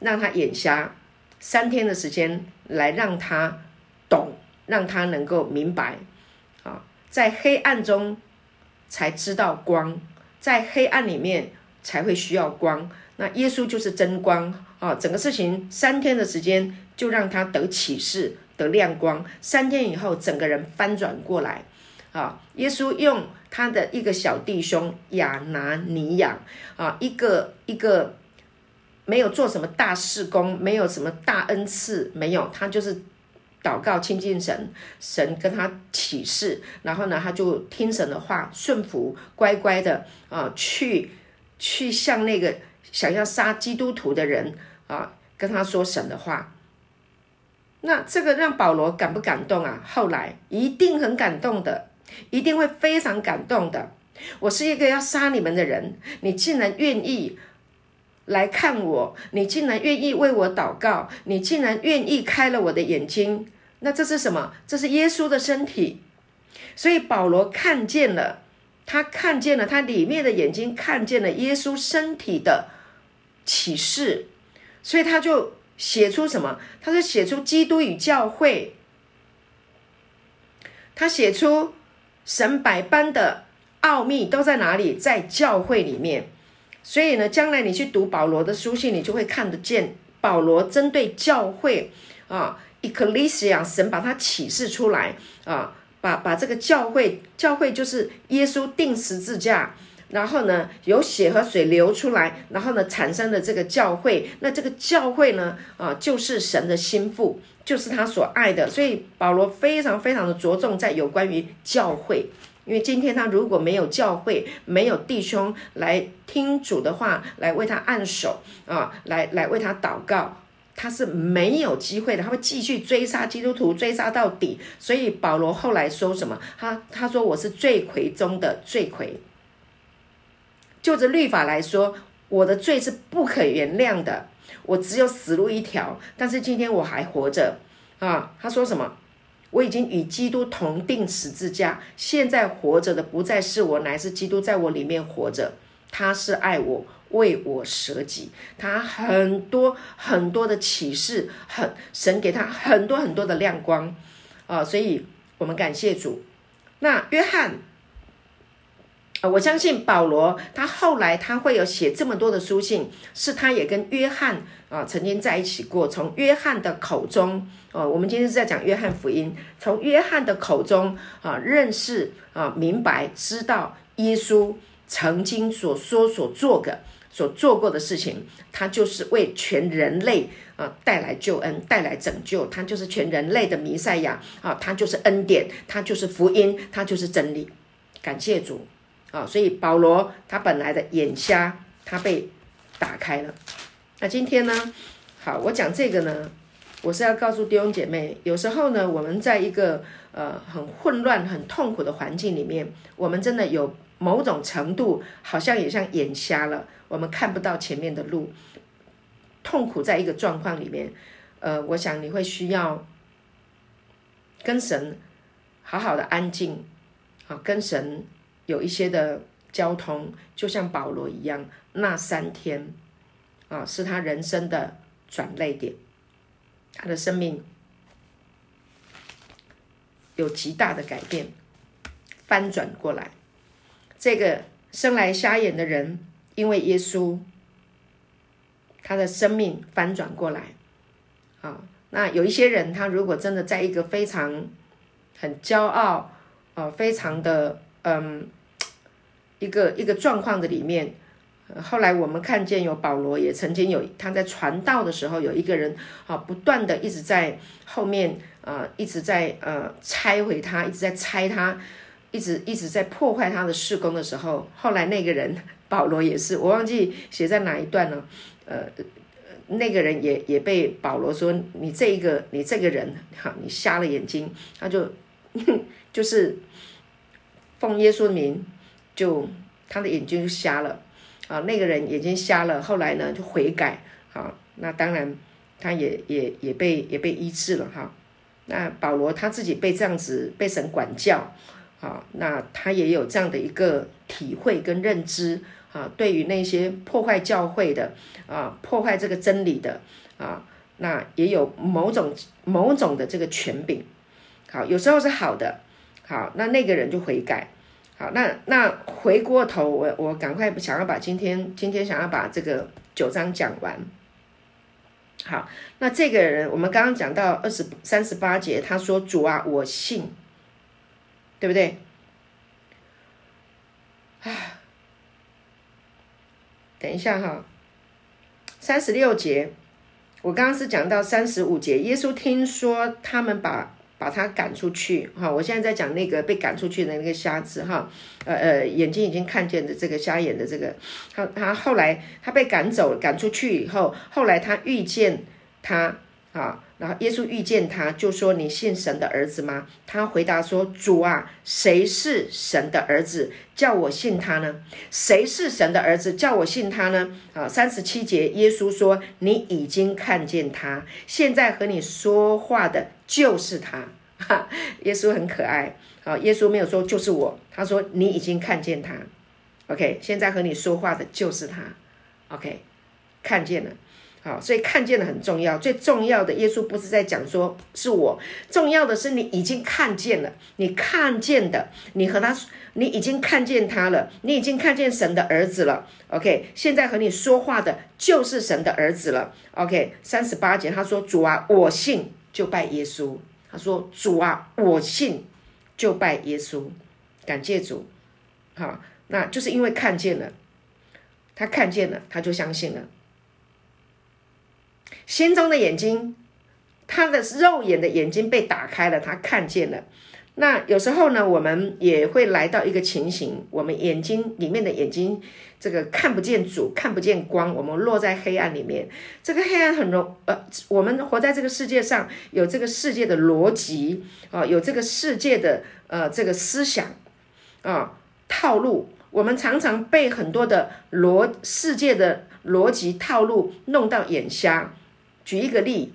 让他眼瞎三天的时间，来让他懂，让他能够明白啊，在黑暗中才知道光，在黑暗里面才会需要光。那耶稣就是真光。啊，整个事情三天的时间就让他得启示、得亮光。三天以后，整个人翻转过来。啊，耶稣用他的一个小弟兄亚拿尼亚，啊，一个一个没有做什么大事工，没有什么大恩赐，没有，他就是祷告亲近神，神跟他启示，然后呢，他就听神的话，顺服，乖乖的啊，去去向那个想要杀基督徒的人。啊，跟他说神的话，那这个让保罗感不感动啊？后来一定很感动的，一定会非常感动的。我是一个要杀你们的人，你竟然愿意来看我，你竟然愿意为我祷告，你竟然愿意开了我的眼睛，那这是什么？这是耶稣的身体。所以保罗看见了，他看见了他里面的眼睛，看见了耶稣身体的启示。所以他就写出什么？他就写出基督与教会，他写出神百般的奥秘都在哪里？在教会里面。所以呢，将来你去读保罗的书信，你就会看得见保罗针对教会啊，ecclesia，神把它启示出来啊，把把这个教会，教会就是耶稣定十字架。然后呢，有血和水流出来，然后呢，产生的这个教会，那这个教会呢，啊，就是神的心腹，就是他所爱的。所以保罗非常非常的着重在有关于教会，因为今天他如果没有教会，没有弟兄来听主的话，来为他按手啊，来来为他祷告，他是没有机会的，他会继续追杀基督徒，追杀到底。所以保罗后来说什么？他他说我是罪魁中的罪魁。就着律法来说，我的罪是不可原谅的，我只有死路一条。但是今天我还活着啊！他说什么？我已经与基督同定十字架，现在活着的不再是我，乃是基督在我里面活着。他是爱我，为我舍己。他很多很多的启示，很神给他很多很多的亮光啊！所以我们感谢主。那约翰。啊，我相信保罗他后来他会有写这么多的书信，是他也跟约翰啊曾经在一起过。从约翰的口中，哦，我们今天是在讲约翰福音，从约翰的口中啊认识啊明白知道耶稣曾经所说所做的所做过的事情，他就是为全人类啊带来救恩，带来拯救，他就是全人类的弥赛亚啊，他就是恩典，他就是福音，他就是真理。感谢主。啊，所以保罗他本来的眼瞎，他被打开了。那今天呢，好，我讲这个呢，我是要告诉弟兄姐妹，有时候呢，我们在一个呃很混乱、很痛苦的环境里面，我们真的有某种程度，好像也像眼瞎了，我们看不到前面的路，痛苦在一个状况里面。呃，我想你会需要跟神好好的安静，啊，跟神。有一些的交通，就像保罗一样，那三天啊，是他人生的转泪点，他的生命有极大的改变，翻转过来。这个生来瞎眼的人，因为耶稣，他的生命翻转过来。啊，那有一些人，他如果真的在一个非常很骄傲，呃，非常的嗯，一个一个状况的里面，后来我们看见有保罗也曾经有他在传道的时候，有一个人啊，不断的一直在后面呃，一直在呃拆毁他，一直在拆他，一直一直在破坏他的事工的时候，后来那个人保罗也是，我忘记写在哪一段了，呃。那个人也也被保罗说：“你这一个，你这个人，哈，你瞎了眼睛。”他就 就是奉耶稣名，就他的眼睛就瞎了啊。那个人眼睛瞎了，后来呢就悔改啊。那当然，他也也也被也被医治了哈。那保罗他自己被这样子被神管教啊，那他也有这样的一个体会跟认知。啊，对于那些破坏教会的啊，破坏这个真理的啊，那也有某种某种的这个权柄。好，有时候是好的。好，那那个人就悔改。好，那那回过头，我我赶快想要把今天今天想要把这个九章讲完。好，那这个人我们刚刚讲到二十三十八节，他说：“主啊，我信。”对不对？啊。等一下哈，三十六节，我刚刚是讲到三十五节。耶稣听说他们把把他赶出去哈，我现在在讲那个被赶出去的那个瞎子哈，呃呃，眼睛已经看见的这个瞎眼的这个，他他后来他被赶走赶出去以后，后来他遇见他啊。然后耶稣遇见他，就说：“你信神的儿子吗？”他回答说：“主啊，谁是神的儿子，叫我信他呢？谁是神的儿子，叫我信他呢？”啊，三十七节，耶稣说：“你已经看见他，现在和你说话的就是他。”哈，耶稣很可爱。啊，耶稣没有说就是我，他说你已经看见他。OK，现在和你说话的就是他。OK，看见了。好，所以看见的很重要。最重要的，耶稣不是在讲说是我，重要的是你已经看见了。你看见的，你和他，你已经看见他了，你已经看见神的儿子了。OK，现在和你说话的就是神的儿子了。OK，三十八节他说：“主啊，我信就拜耶稣。”他说：“主啊，我信就拜耶稣。”感谢主。好，那就是因为看见了，他看见了，他就相信了。心中的眼睛，他的肉眼的眼睛被打开了，他看见了。那有时候呢，我们也会来到一个情形，我们眼睛里面的眼睛，这个看不见主，看不见光，我们落在黑暗里面。这个黑暗很容，呃，我们活在这个世界上，有这个世界的逻辑啊，有这个世界的呃这个思想啊套路，我们常常被很多的逻世界的逻辑套路弄到眼瞎。举一个例，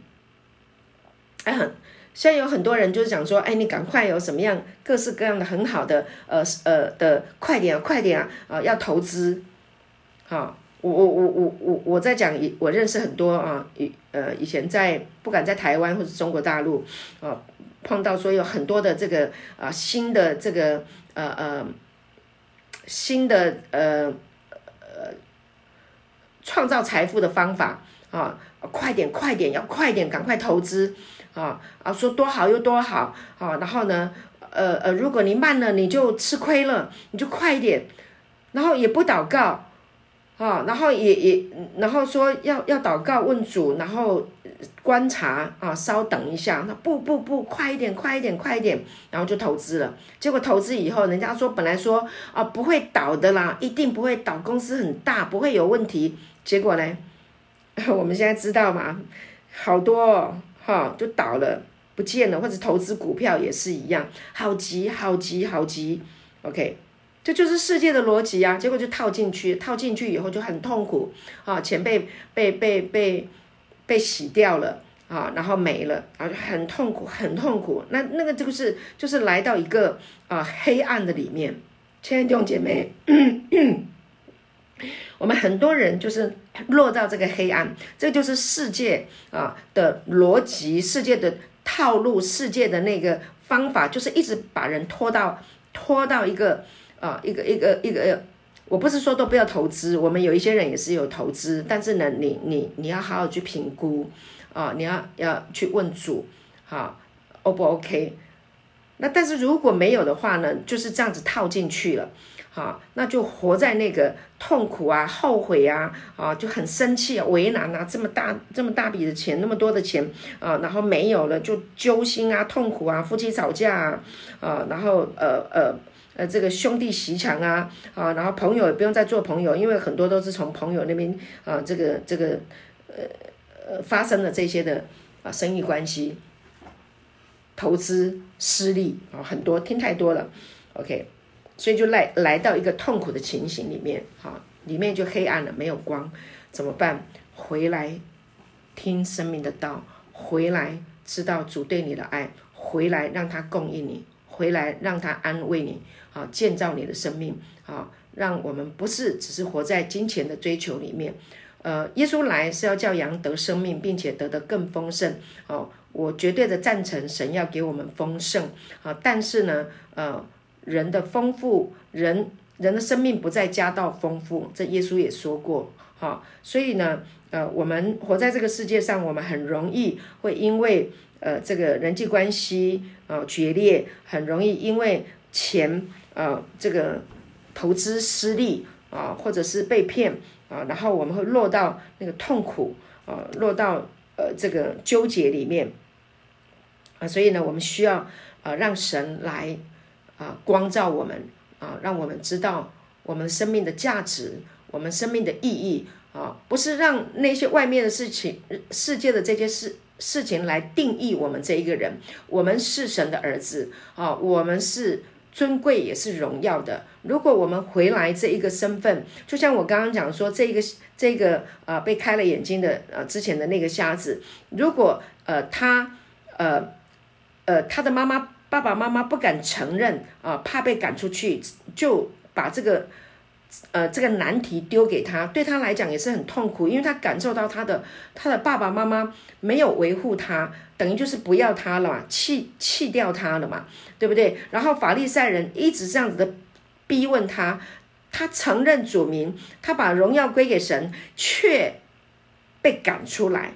哎，很现在有很多人就是讲说，哎，你赶快有什么样各式各样的很好的，呃呃的，快点啊，快点啊，啊，要投资，好，我我我我我我在讲，我认识很多啊，以呃以前在不敢在台湾或者中国大陆啊碰到说有很多的这个啊新的这个呃呃新的呃呃创造财富的方法啊。快点，快点，要快点，赶快投资啊啊！说多好又多好啊！然后呢，呃呃，如果你慢了，你就吃亏了，你就快一点。然后也不祷告啊，然后也也，然后说要要祷告问主，然后观察啊，稍等一下。那不不不，快一点，快一点，快一点，然后就投资了。结果投资以后，人家说本来说啊不会倒的啦，一定不会倒，公司很大，不会有问题。结果呢？我们现在知道嘛，好多哈就倒了，不见了，或者投资股票也是一样，好急好急好急，OK，这就是世界的逻辑啊。结果就套进去，套进去以后就很痛苦啊，钱被被被被被洗掉了啊，然后没了，然后就很痛苦很痛苦。那那个就是就是来到一个啊黑暗的里面亲爱的弟兄姐妹，我们很多人就是落到这个黑暗，这就是世界啊的逻辑，世界的套路，世界的那个方法，就是一直把人拖到拖到一个啊一个一个一个。我不是说都不要投资，我们有一些人也是有投资，但是呢，你你你要好好去评估啊，你要要去问主，好，O 不 OK？那但是如果没有的话呢，就是这样子套进去了，好，那就活在那个痛苦啊、后悔啊，啊，就很生气啊、为难啊，这么大这么大笔的钱，那么多的钱啊，然后没有了就揪心啊、痛苦啊、夫妻吵架啊，啊，然后呃呃。呃，这个兄弟袭墙啊，啊，然后朋友也不用再做朋友，因为很多都是从朋友那边啊，这个这个呃呃发生了这些的啊生意关系，投资失利啊，很多听太多了，OK，所以就来来到一个痛苦的情形里面，哈，里面就黑暗了，没有光，怎么办？回来听生命的道，回来知道主对你的爱，回来让他供应你，回来让他安慰你。啊，建造你的生命啊，让我们不是只是活在金钱的追求里面。呃，耶稣来是要叫羊得生命，并且得的更丰盛。哦，我绝对的赞成神要给我们丰盛啊。但是呢，呃，人的丰富，人人的生命不再加到丰富，这耶稣也说过。哈，所以呢，呃，我们活在这个世界上，我们很容易会因为呃这个人际关系啊决裂，很容易因为钱。呃，这个投资失利啊，或者是被骗啊，然后我们会落到那个痛苦啊，落到呃这个纠结里面啊，所以呢，我们需要呃让神来啊光照我们啊，让我们知道我们生命的价值，我们生命的意义啊，不是让那些外面的事情、世界的这些事事情来定义我们这一个人。我们是神的儿子啊，我们是。尊贵也是荣耀的。如果我们回来这一个身份，就像我刚刚讲说，这个这个呃被开了眼睛的呃之前的那个瞎子，如果呃他呃呃他的妈妈爸爸妈妈不敢承认啊，怕被赶出去，就把这个。呃，这个难题丢给他，对他来讲也是很痛苦，因为他感受到他的他的爸爸妈妈没有维护他，等于就是不要他了嘛，弃弃掉他了嘛，对不对？然后法利赛人一直这样子的逼问他，他承认主名，他把荣耀归给神，却被赶出来。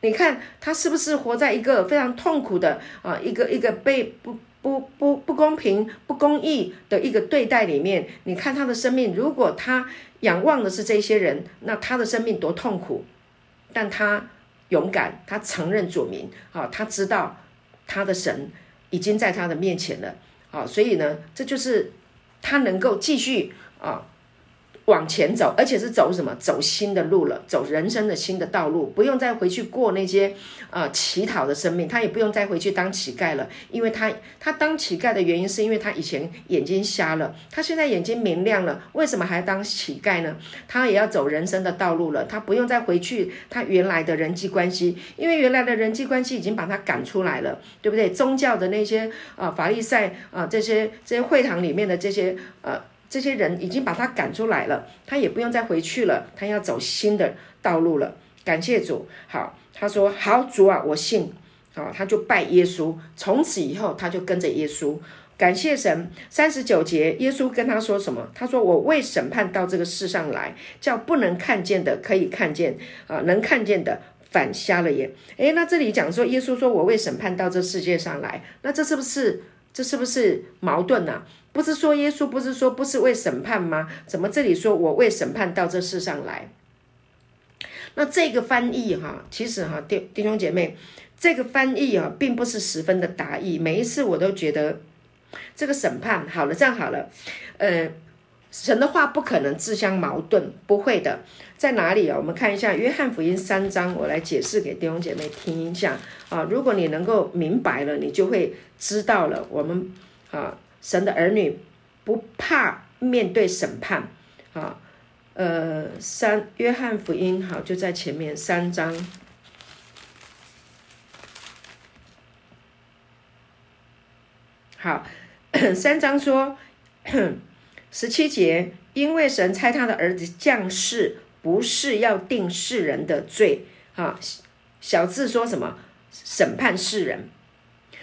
你看他是不是活在一个非常痛苦的啊，一个一个被不。不不不公平、不公义的一个对待里面，你看他的生命，如果他仰望的是这些人，那他的生命多痛苦。但他勇敢，他承认主名，啊，他知道他的神已经在他的面前了，啊，所以呢，这就是他能够继续啊。往前走，而且是走什么？走新的路了，走人生的新的道路，不用再回去过那些呃乞讨的生命，他也不用再回去当乞丐了，因为他他当乞丐的原因是因为他以前眼睛瞎了，他现在眼睛明亮了，为什么还当乞丐呢？他也要走人生的道路了，他不用再回去他原来的人际关系，因为原来的人际关系已经把他赶出来了，对不对？宗教的那些啊法利赛啊这些这些会堂里面的这些呃。这些人已经把他赶出来了，他也不用再回去了，他要走新的道路了。感谢主，好，他说好主啊，我信，好，他就拜耶稣，从此以后他就跟着耶稣。感谢神，三十九节，耶稣跟他说什么？他说我为审判到这个世上来，叫不能看见的可以看见，啊，能看见的反瞎了眼。诶，那这里讲说耶稣说我为审判到这世界上来，那这是不是这是不是矛盾呢？不是说耶稣不是说不是为审判吗？怎么这里说我为审判到这世上来？那这个翻译哈，其实哈弟弟兄姐妹，这个翻译啊，并不是十分的达意。每一次我都觉得这个审判好了，这样好了，呃，神的话不可能自相矛盾，不会的。在哪里啊？我们看一下约翰福音三章，我来解释给弟兄姐妹听一下啊。如果你能够明白了，你就会知道了。我们啊。神的儿女不怕面对审判，啊，呃，三约翰福音好就在前面三章，好，三章说，十七节，因为神差他的儿子降世，不是要定世人的罪啊。小字说什么？审判世人。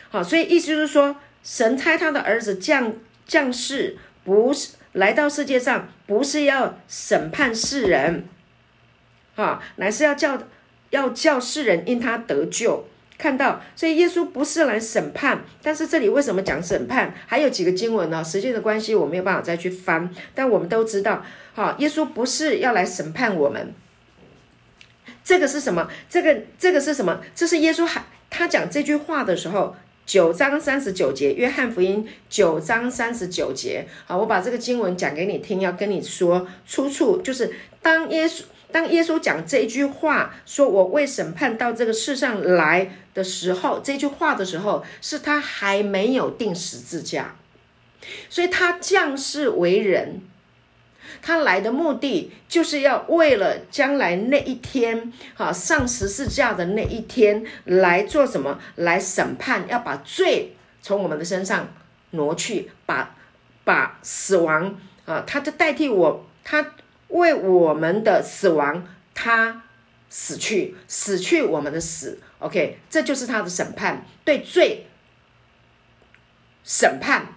好，所以意思就是说，神差他的儿子降降世，不是来到世界上，不是要审判世人，啊，乃是要叫要叫世人因他得救。看到，所以耶稣不是来审判，但是这里为什么讲审判？还有几个经文呢？时间的关系，我没有办法再去翻。但我们都知道，哈，耶稣不是要来审判我们。这个是什么？这个这个是什么？这是耶稣还他讲这句话的时候，九章三十九节，约翰福音九章三十九节。好，我把这个经文讲给你听，要跟你说出处，就是当耶稣。当耶稣讲这一句话，说我为审判到这个世上来的时候，这句话的时候，是他还没有定十字架，所以他降世为人，他来的目的就是要为了将来那一天，哈上十字架的那一天来做什么？来审判，要把罪从我们的身上挪去，把把死亡啊，他就代替我，他。为我们的死亡，他死去，死去我们的死，OK，这就是他的审判，对罪审判，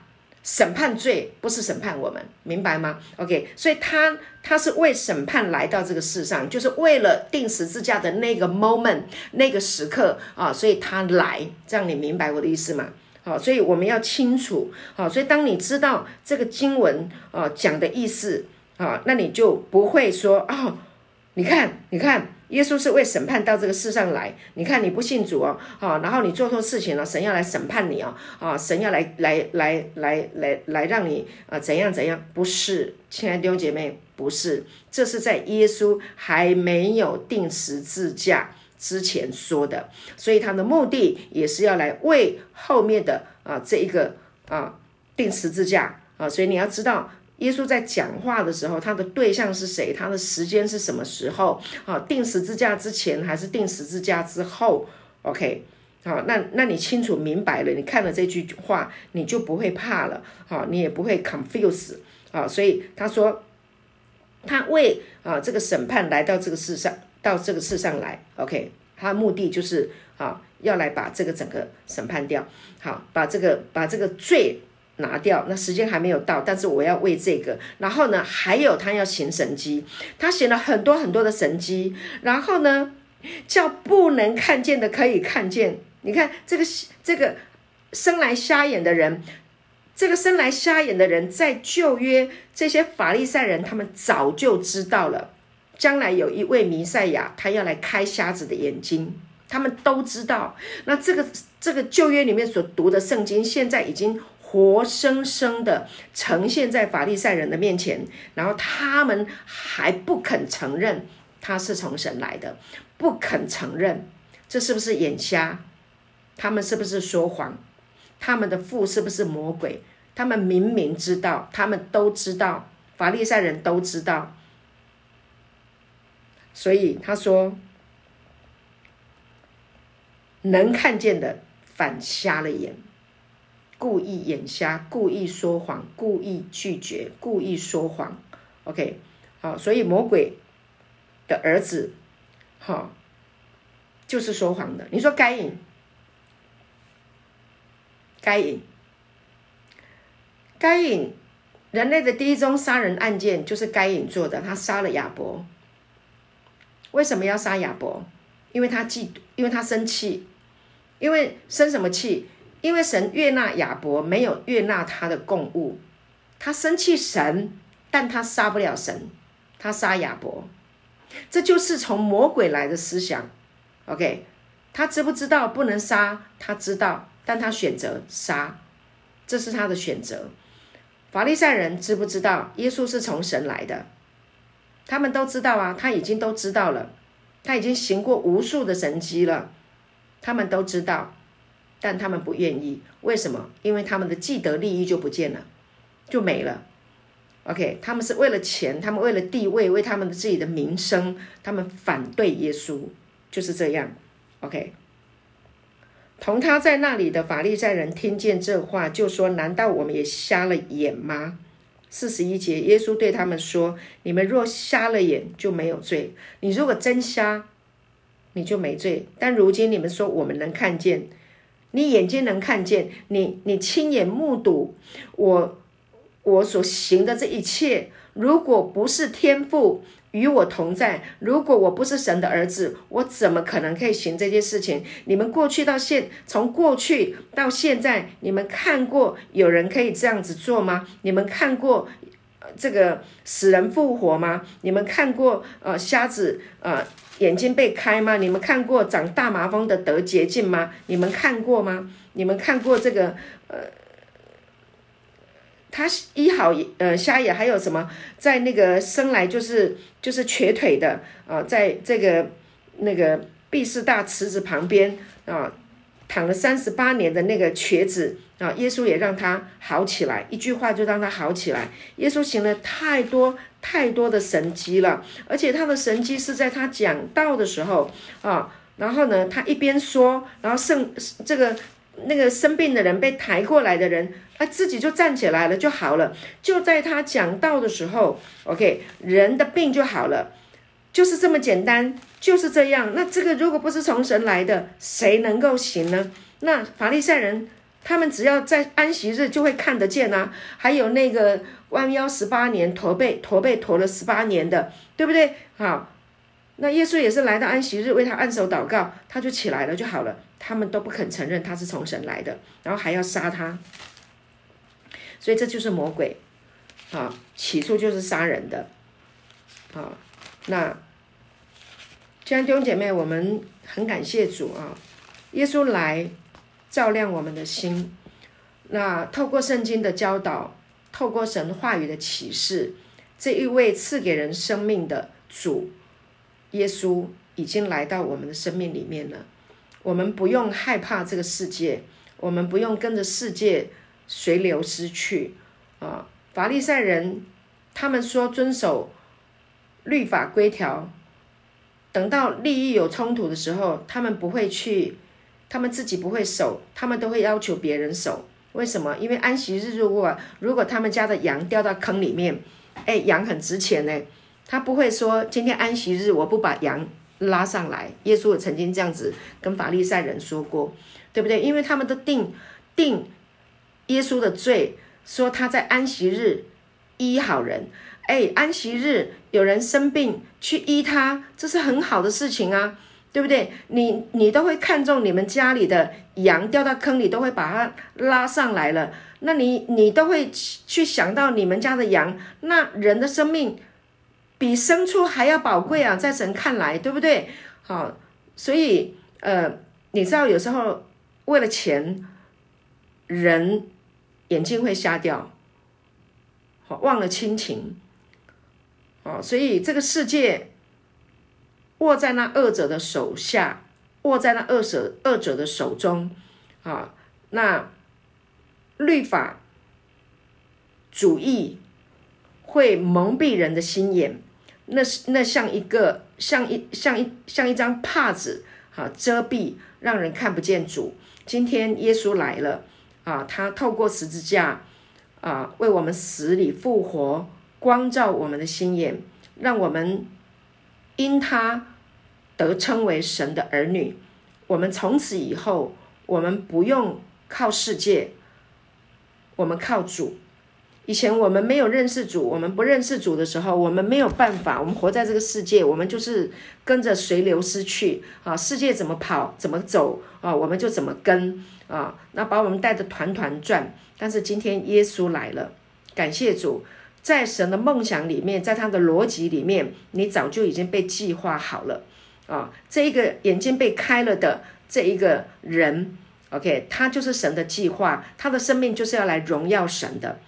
审判罪不是审判我们，明白吗？OK，所以他他是为审判来到这个世上，就是为了定十字架的那个 moment 那个时刻啊，所以他来，这样你明白我的意思吗？好，所以我们要清楚，好，所以当你知道这个经文啊讲的意思。啊，那你就不会说哦，你看，你看，耶稣是为审判到这个世上来。你看你不信主哦，啊，然后你做错事情了，神要来审判你哦，啊，神要来来来来来来让你啊怎样怎样？不是，亲爱的弟兄姐妹，不是，这是在耶稣还没有定十字架之前说的，所以他的目的也是要来为后面的啊这一个啊定十字架啊，所以你要知道。耶稣在讲话的时候，他的对象是谁？他的时间是什么时候？好，定十字架之前还是定十字架之后？OK，好，那那你清楚明白了，你看了这句话，你就不会怕了，好，你也不会 confuse，啊，所以他说，他为啊这个审判来到这个世上，到这个世上来，OK，他的目的就是啊要来把这个整个审判掉，好，把这个把这个罪。拿掉，那时间还没有到，但是我要为这个。然后呢，还有他要行神迹，他行了很多很多的神迹。然后呢，叫不能看见的可以看见。你看这个这个生来瞎眼的人，这个生来瞎眼的人，在旧约这些法利赛人，他们早就知道了，将来有一位弥赛亚，他要来开瞎子的眼睛，他们都知道。那这个这个旧约里面所读的圣经，现在已经。活生生的呈现在法利赛人的面前，然后他们还不肯承认他是从神来的，不肯承认，这是不是眼瞎？他们是不是说谎？他们的父是不是魔鬼？他们明明知道，他们都知道，法利赛人都知道，所以他说，能看见的反瞎了眼。故意眼瞎，故意说谎，故意拒绝，故意说谎。OK，好，所以魔鬼的儿子，哈，就是说谎的。你说该隐，该隐，该隐，人类的第一宗杀人案件就是该隐做的，他杀了亚伯。为什么要杀亚伯？因为他嫉妒，因为他生气，因为生什么气？因为神悦纳亚伯，没有悦纳他的供物，他生气神，但他杀不了神，他杀亚伯，这就是从魔鬼来的思想。OK，他知不知道不能杀？他知道，但他选择杀，这是他的选择。法利赛人知不知道耶稣是从神来的？他们都知道啊，他已经都知道了，他已经行过无数的神迹了，他们都知道。但他们不愿意，为什么？因为他们的既得利益就不见了，就没了。OK，他们是为了钱，他们为了地位，为他们的自己的名声，他们反对耶稣，就是这样。OK，同他在那里的法利赛人听见这话，就说：“难道我们也瞎了眼吗四十一节，耶稣对他们说：“你们若瞎了眼，就没有罪；你如果真瞎，你就没罪。但如今你们说我们能看见，你眼睛能看见，你你亲眼目睹我我所行的这一切，如果不是天赋。”与我同在。如果我不是神的儿子，我怎么可能可以行这些事情？你们过去到现，从过去到现在，你们看过有人可以这样子做吗？你们看过这个死人复活吗？你们看过呃瞎子呃眼睛被开吗？你们看过长大麻风的得洁净吗？你们看过吗？你们看过这个呃？他医好呃瞎眼，还有什么在那个生来就是就是瘸腿的啊，在这个那个毕士大池子旁边啊，躺了三十八年的那个瘸子啊，耶稣也让他好起来，一句话就让他好起来。耶稣行了太多太多的神迹了，而且他的神迹是在他讲道的时候啊，然后呢，他一边说，然后圣这个。那个生病的人被抬过来的人，他自己就站起来了，就好了。就在他讲道的时候，OK，人的病就好了，就是这么简单，就是这样。那这个如果不是从神来的，谁能够行呢？那法利赛人他们只要在安息日就会看得见啊。还有那个弯腰十八年驼背驼背驼了十八年的，对不对？好，那耶稣也是来到安息日为他按手祷告，他就起来了就好了。他们都不肯承认他是从神来的，然后还要杀他，所以这就是魔鬼啊！起初就是杀人的啊！那亲爱的弟兄姐妹，我们很感谢主啊！耶稣来照亮我们的心，那透过圣经的教导，透过神话语的启示，这一位赐给人生命的主耶稣已经来到我们的生命里面了。我们不用害怕这个世界，我们不用跟着世界随流失去啊！法利赛人他们说遵守律法规条，等到利益有冲突的时候，他们不会去，他们自己不会守，他们都会要求别人守。为什么？因为安息日如果如果他们家的羊掉到坑里面，哎，羊很值钱呢，他不会说今天安息日我不把羊。拉上来，耶稣也曾经这样子跟法利赛人说过，对不对？因为他们都定定耶稣的罪，说他在安息日医好人。哎，安息日有人生病去医他，这是很好的事情啊，对不对？你你都会看中你们家里的羊掉到坑里，都会把它拉上来了。那你你都会去想到你们家的羊，那人的生命。比牲畜还要宝贵啊，在神看来，对不对？好，所以呃，你知道有时候为了钱，人眼睛会瞎掉，好忘了亲情，哦，所以这个世界握在那二者的手下，握在那二者二者的手中，啊，那律法主义会蒙蔽人的心眼。那是那像一个像一像一像一张帕子啊，遮蔽让人看不见主。今天耶稣来了啊，他透过十字架啊，为我们死里复活，光照我们的心眼，让我们因他得称为神的儿女。我们从此以后，我们不用靠世界，我们靠主。以前我们没有认识主，我们不认识主的时候，我们没有办法。我们活在这个世界，我们就是跟着随流失去啊。世界怎么跑，怎么走啊，我们就怎么跟啊。那把我们带的团团转。但是今天耶稣来了，感谢主，在神的梦想里面，在他的逻辑里面，你早就已经被计划好了啊。这一个眼睛被开了的这一个人，OK，他就是神的计划，他的生命就是要来荣耀神的。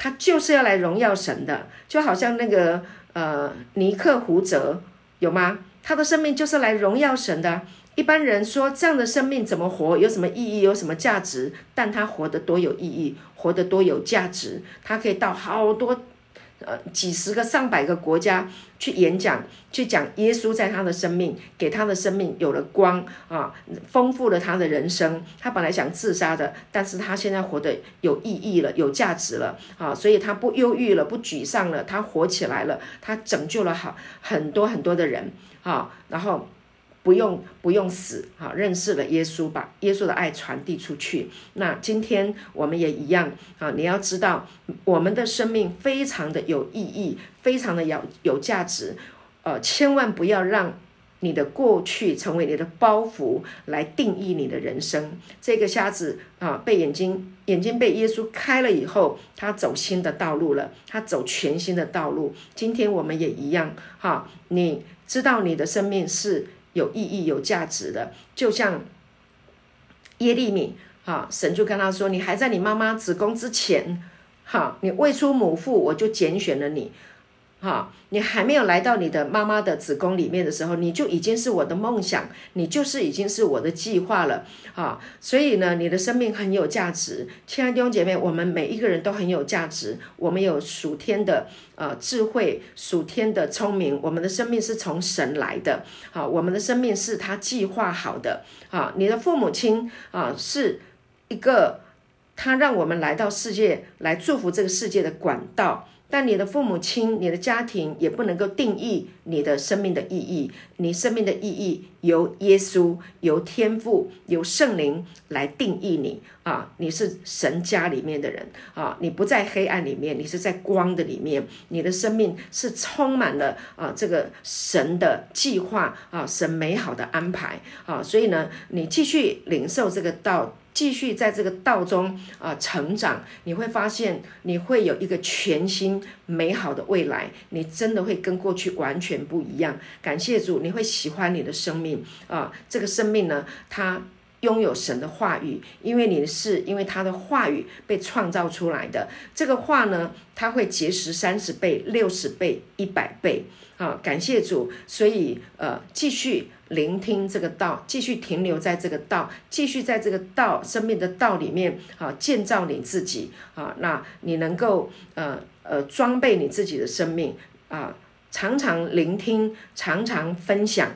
他就是要来荣耀神的，就好像那个呃尼克胡泽有吗？他的生命就是来荣耀神的。一般人说这样的生命怎么活，有什么意义，有什么价值？但他活得多有意义，活得多有价值。他可以到好多呃几十个、上百个国家去演讲，去讲耶稣在他的生命，给他的生命有了光啊，丰富了他的人生。他本来想自杀的，但是他现在活得有意义了，有价值了啊，所以他不忧郁了，不沮丧了，他活起来了，他拯救了好很多很多的人啊，然后。不用不用死啊！认识了耶稣，把耶稣的爱传递出去。那今天我们也一样啊！你要知道，我们的生命非常的有意义，非常的有有价值。呃，千万不要让你的过去成为你的包袱来定义你的人生。这个瞎子啊，被眼睛眼睛被耶稣开了以后，他走新的道路了，他走全新的道路。今天我们也一样哈！你知道你的生命是。有意义、有价值的，就像耶利米，哈，神就跟他说：“你还在你妈妈子宫之前，哈，你未出母腹，我就拣选了你。”哈，你还没有来到你的妈妈的子宫里面的时候，你就已经是我的梦想，你就是已经是我的计划了。哈，所以呢，你的生命很有价值，亲爱的弟兄姐妹，我们每一个人都很有价值。我们有属天的呃智慧，属天的聪明，我们的生命是从神来的。好，我们的生命是他计划好的。啊，你的父母亲啊，是一个他让我们来到世界来祝福这个世界的管道。但你的父母亲、你的家庭也不能够定义你的生命的意义。你生命的意义由耶稣、由天父、由圣灵来定义你啊！你是神家里面的人啊！你不在黑暗里面，你是在光的里面。你的生命是充满了啊这个神的计划啊，神美好的安排啊！所以呢，你继续领受这个道。继续在这个道中啊成长，你会发现你会有一个全新美好的未来，你真的会跟过去完全不一样。感谢主，你会喜欢你的生命啊！这个生命呢，它拥有神的话语，因为你是因为他的话语被创造出来的。这个话呢，它会结实三十倍、六十倍、一百倍啊！感谢主，所以呃，继续。聆听这个道，继续停留在这个道，继续在这个道生命的道里面啊，建造你自己啊，那你能够呃呃装备你自己的生命啊，常常聆听，常常分享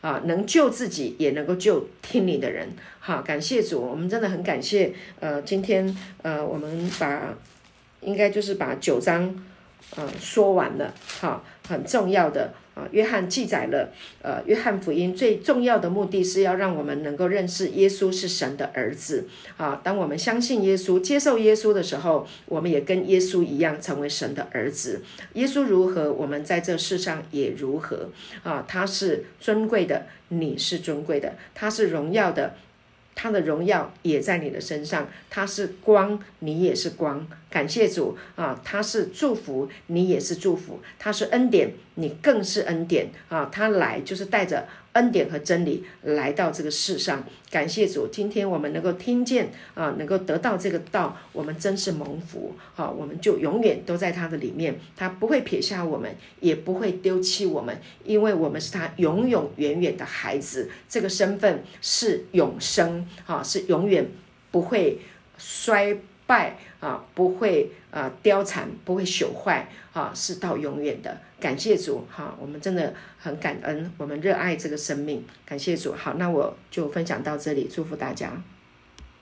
啊，能救自己，也能够救听你的人。好，感谢主，我们真的很感谢。呃，今天呃，我们把应该就是把九章呃说完了，好，很重要的。啊，约翰记载了，呃，约翰福音最重要的目的是要让我们能够认识耶稣是神的儿子。啊，当我们相信耶稣、接受耶稣的时候，我们也跟耶稣一样成为神的儿子。耶稣如何，我们在这世上也如何。啊，他是尊贵的，你是尊贵的，他是荣耀的。他的荣耀也在你的身上，他是光，你也是光。感谢主啊，他是祝福，你也是祝福。他是恩典，你更是恩典啊。他来就是带着。恩典和真理来到这个世上，感谢主，今天我们能够听见啊，能够得到这个道，我们真是蒙福啊！我们就永远都在他的里面，他不会撇下我们，也不会丢弃我们，因为我们是他永永远远的孩子，这个身份是永生啊，是永远不会衰败啊，不会啊貂蝉，不会朽坏啊，是到永远的。感谢主，哈，我们真的很感恩，我们热爱这个生命，感谢主。好，那我就分享到这里，祝福大家。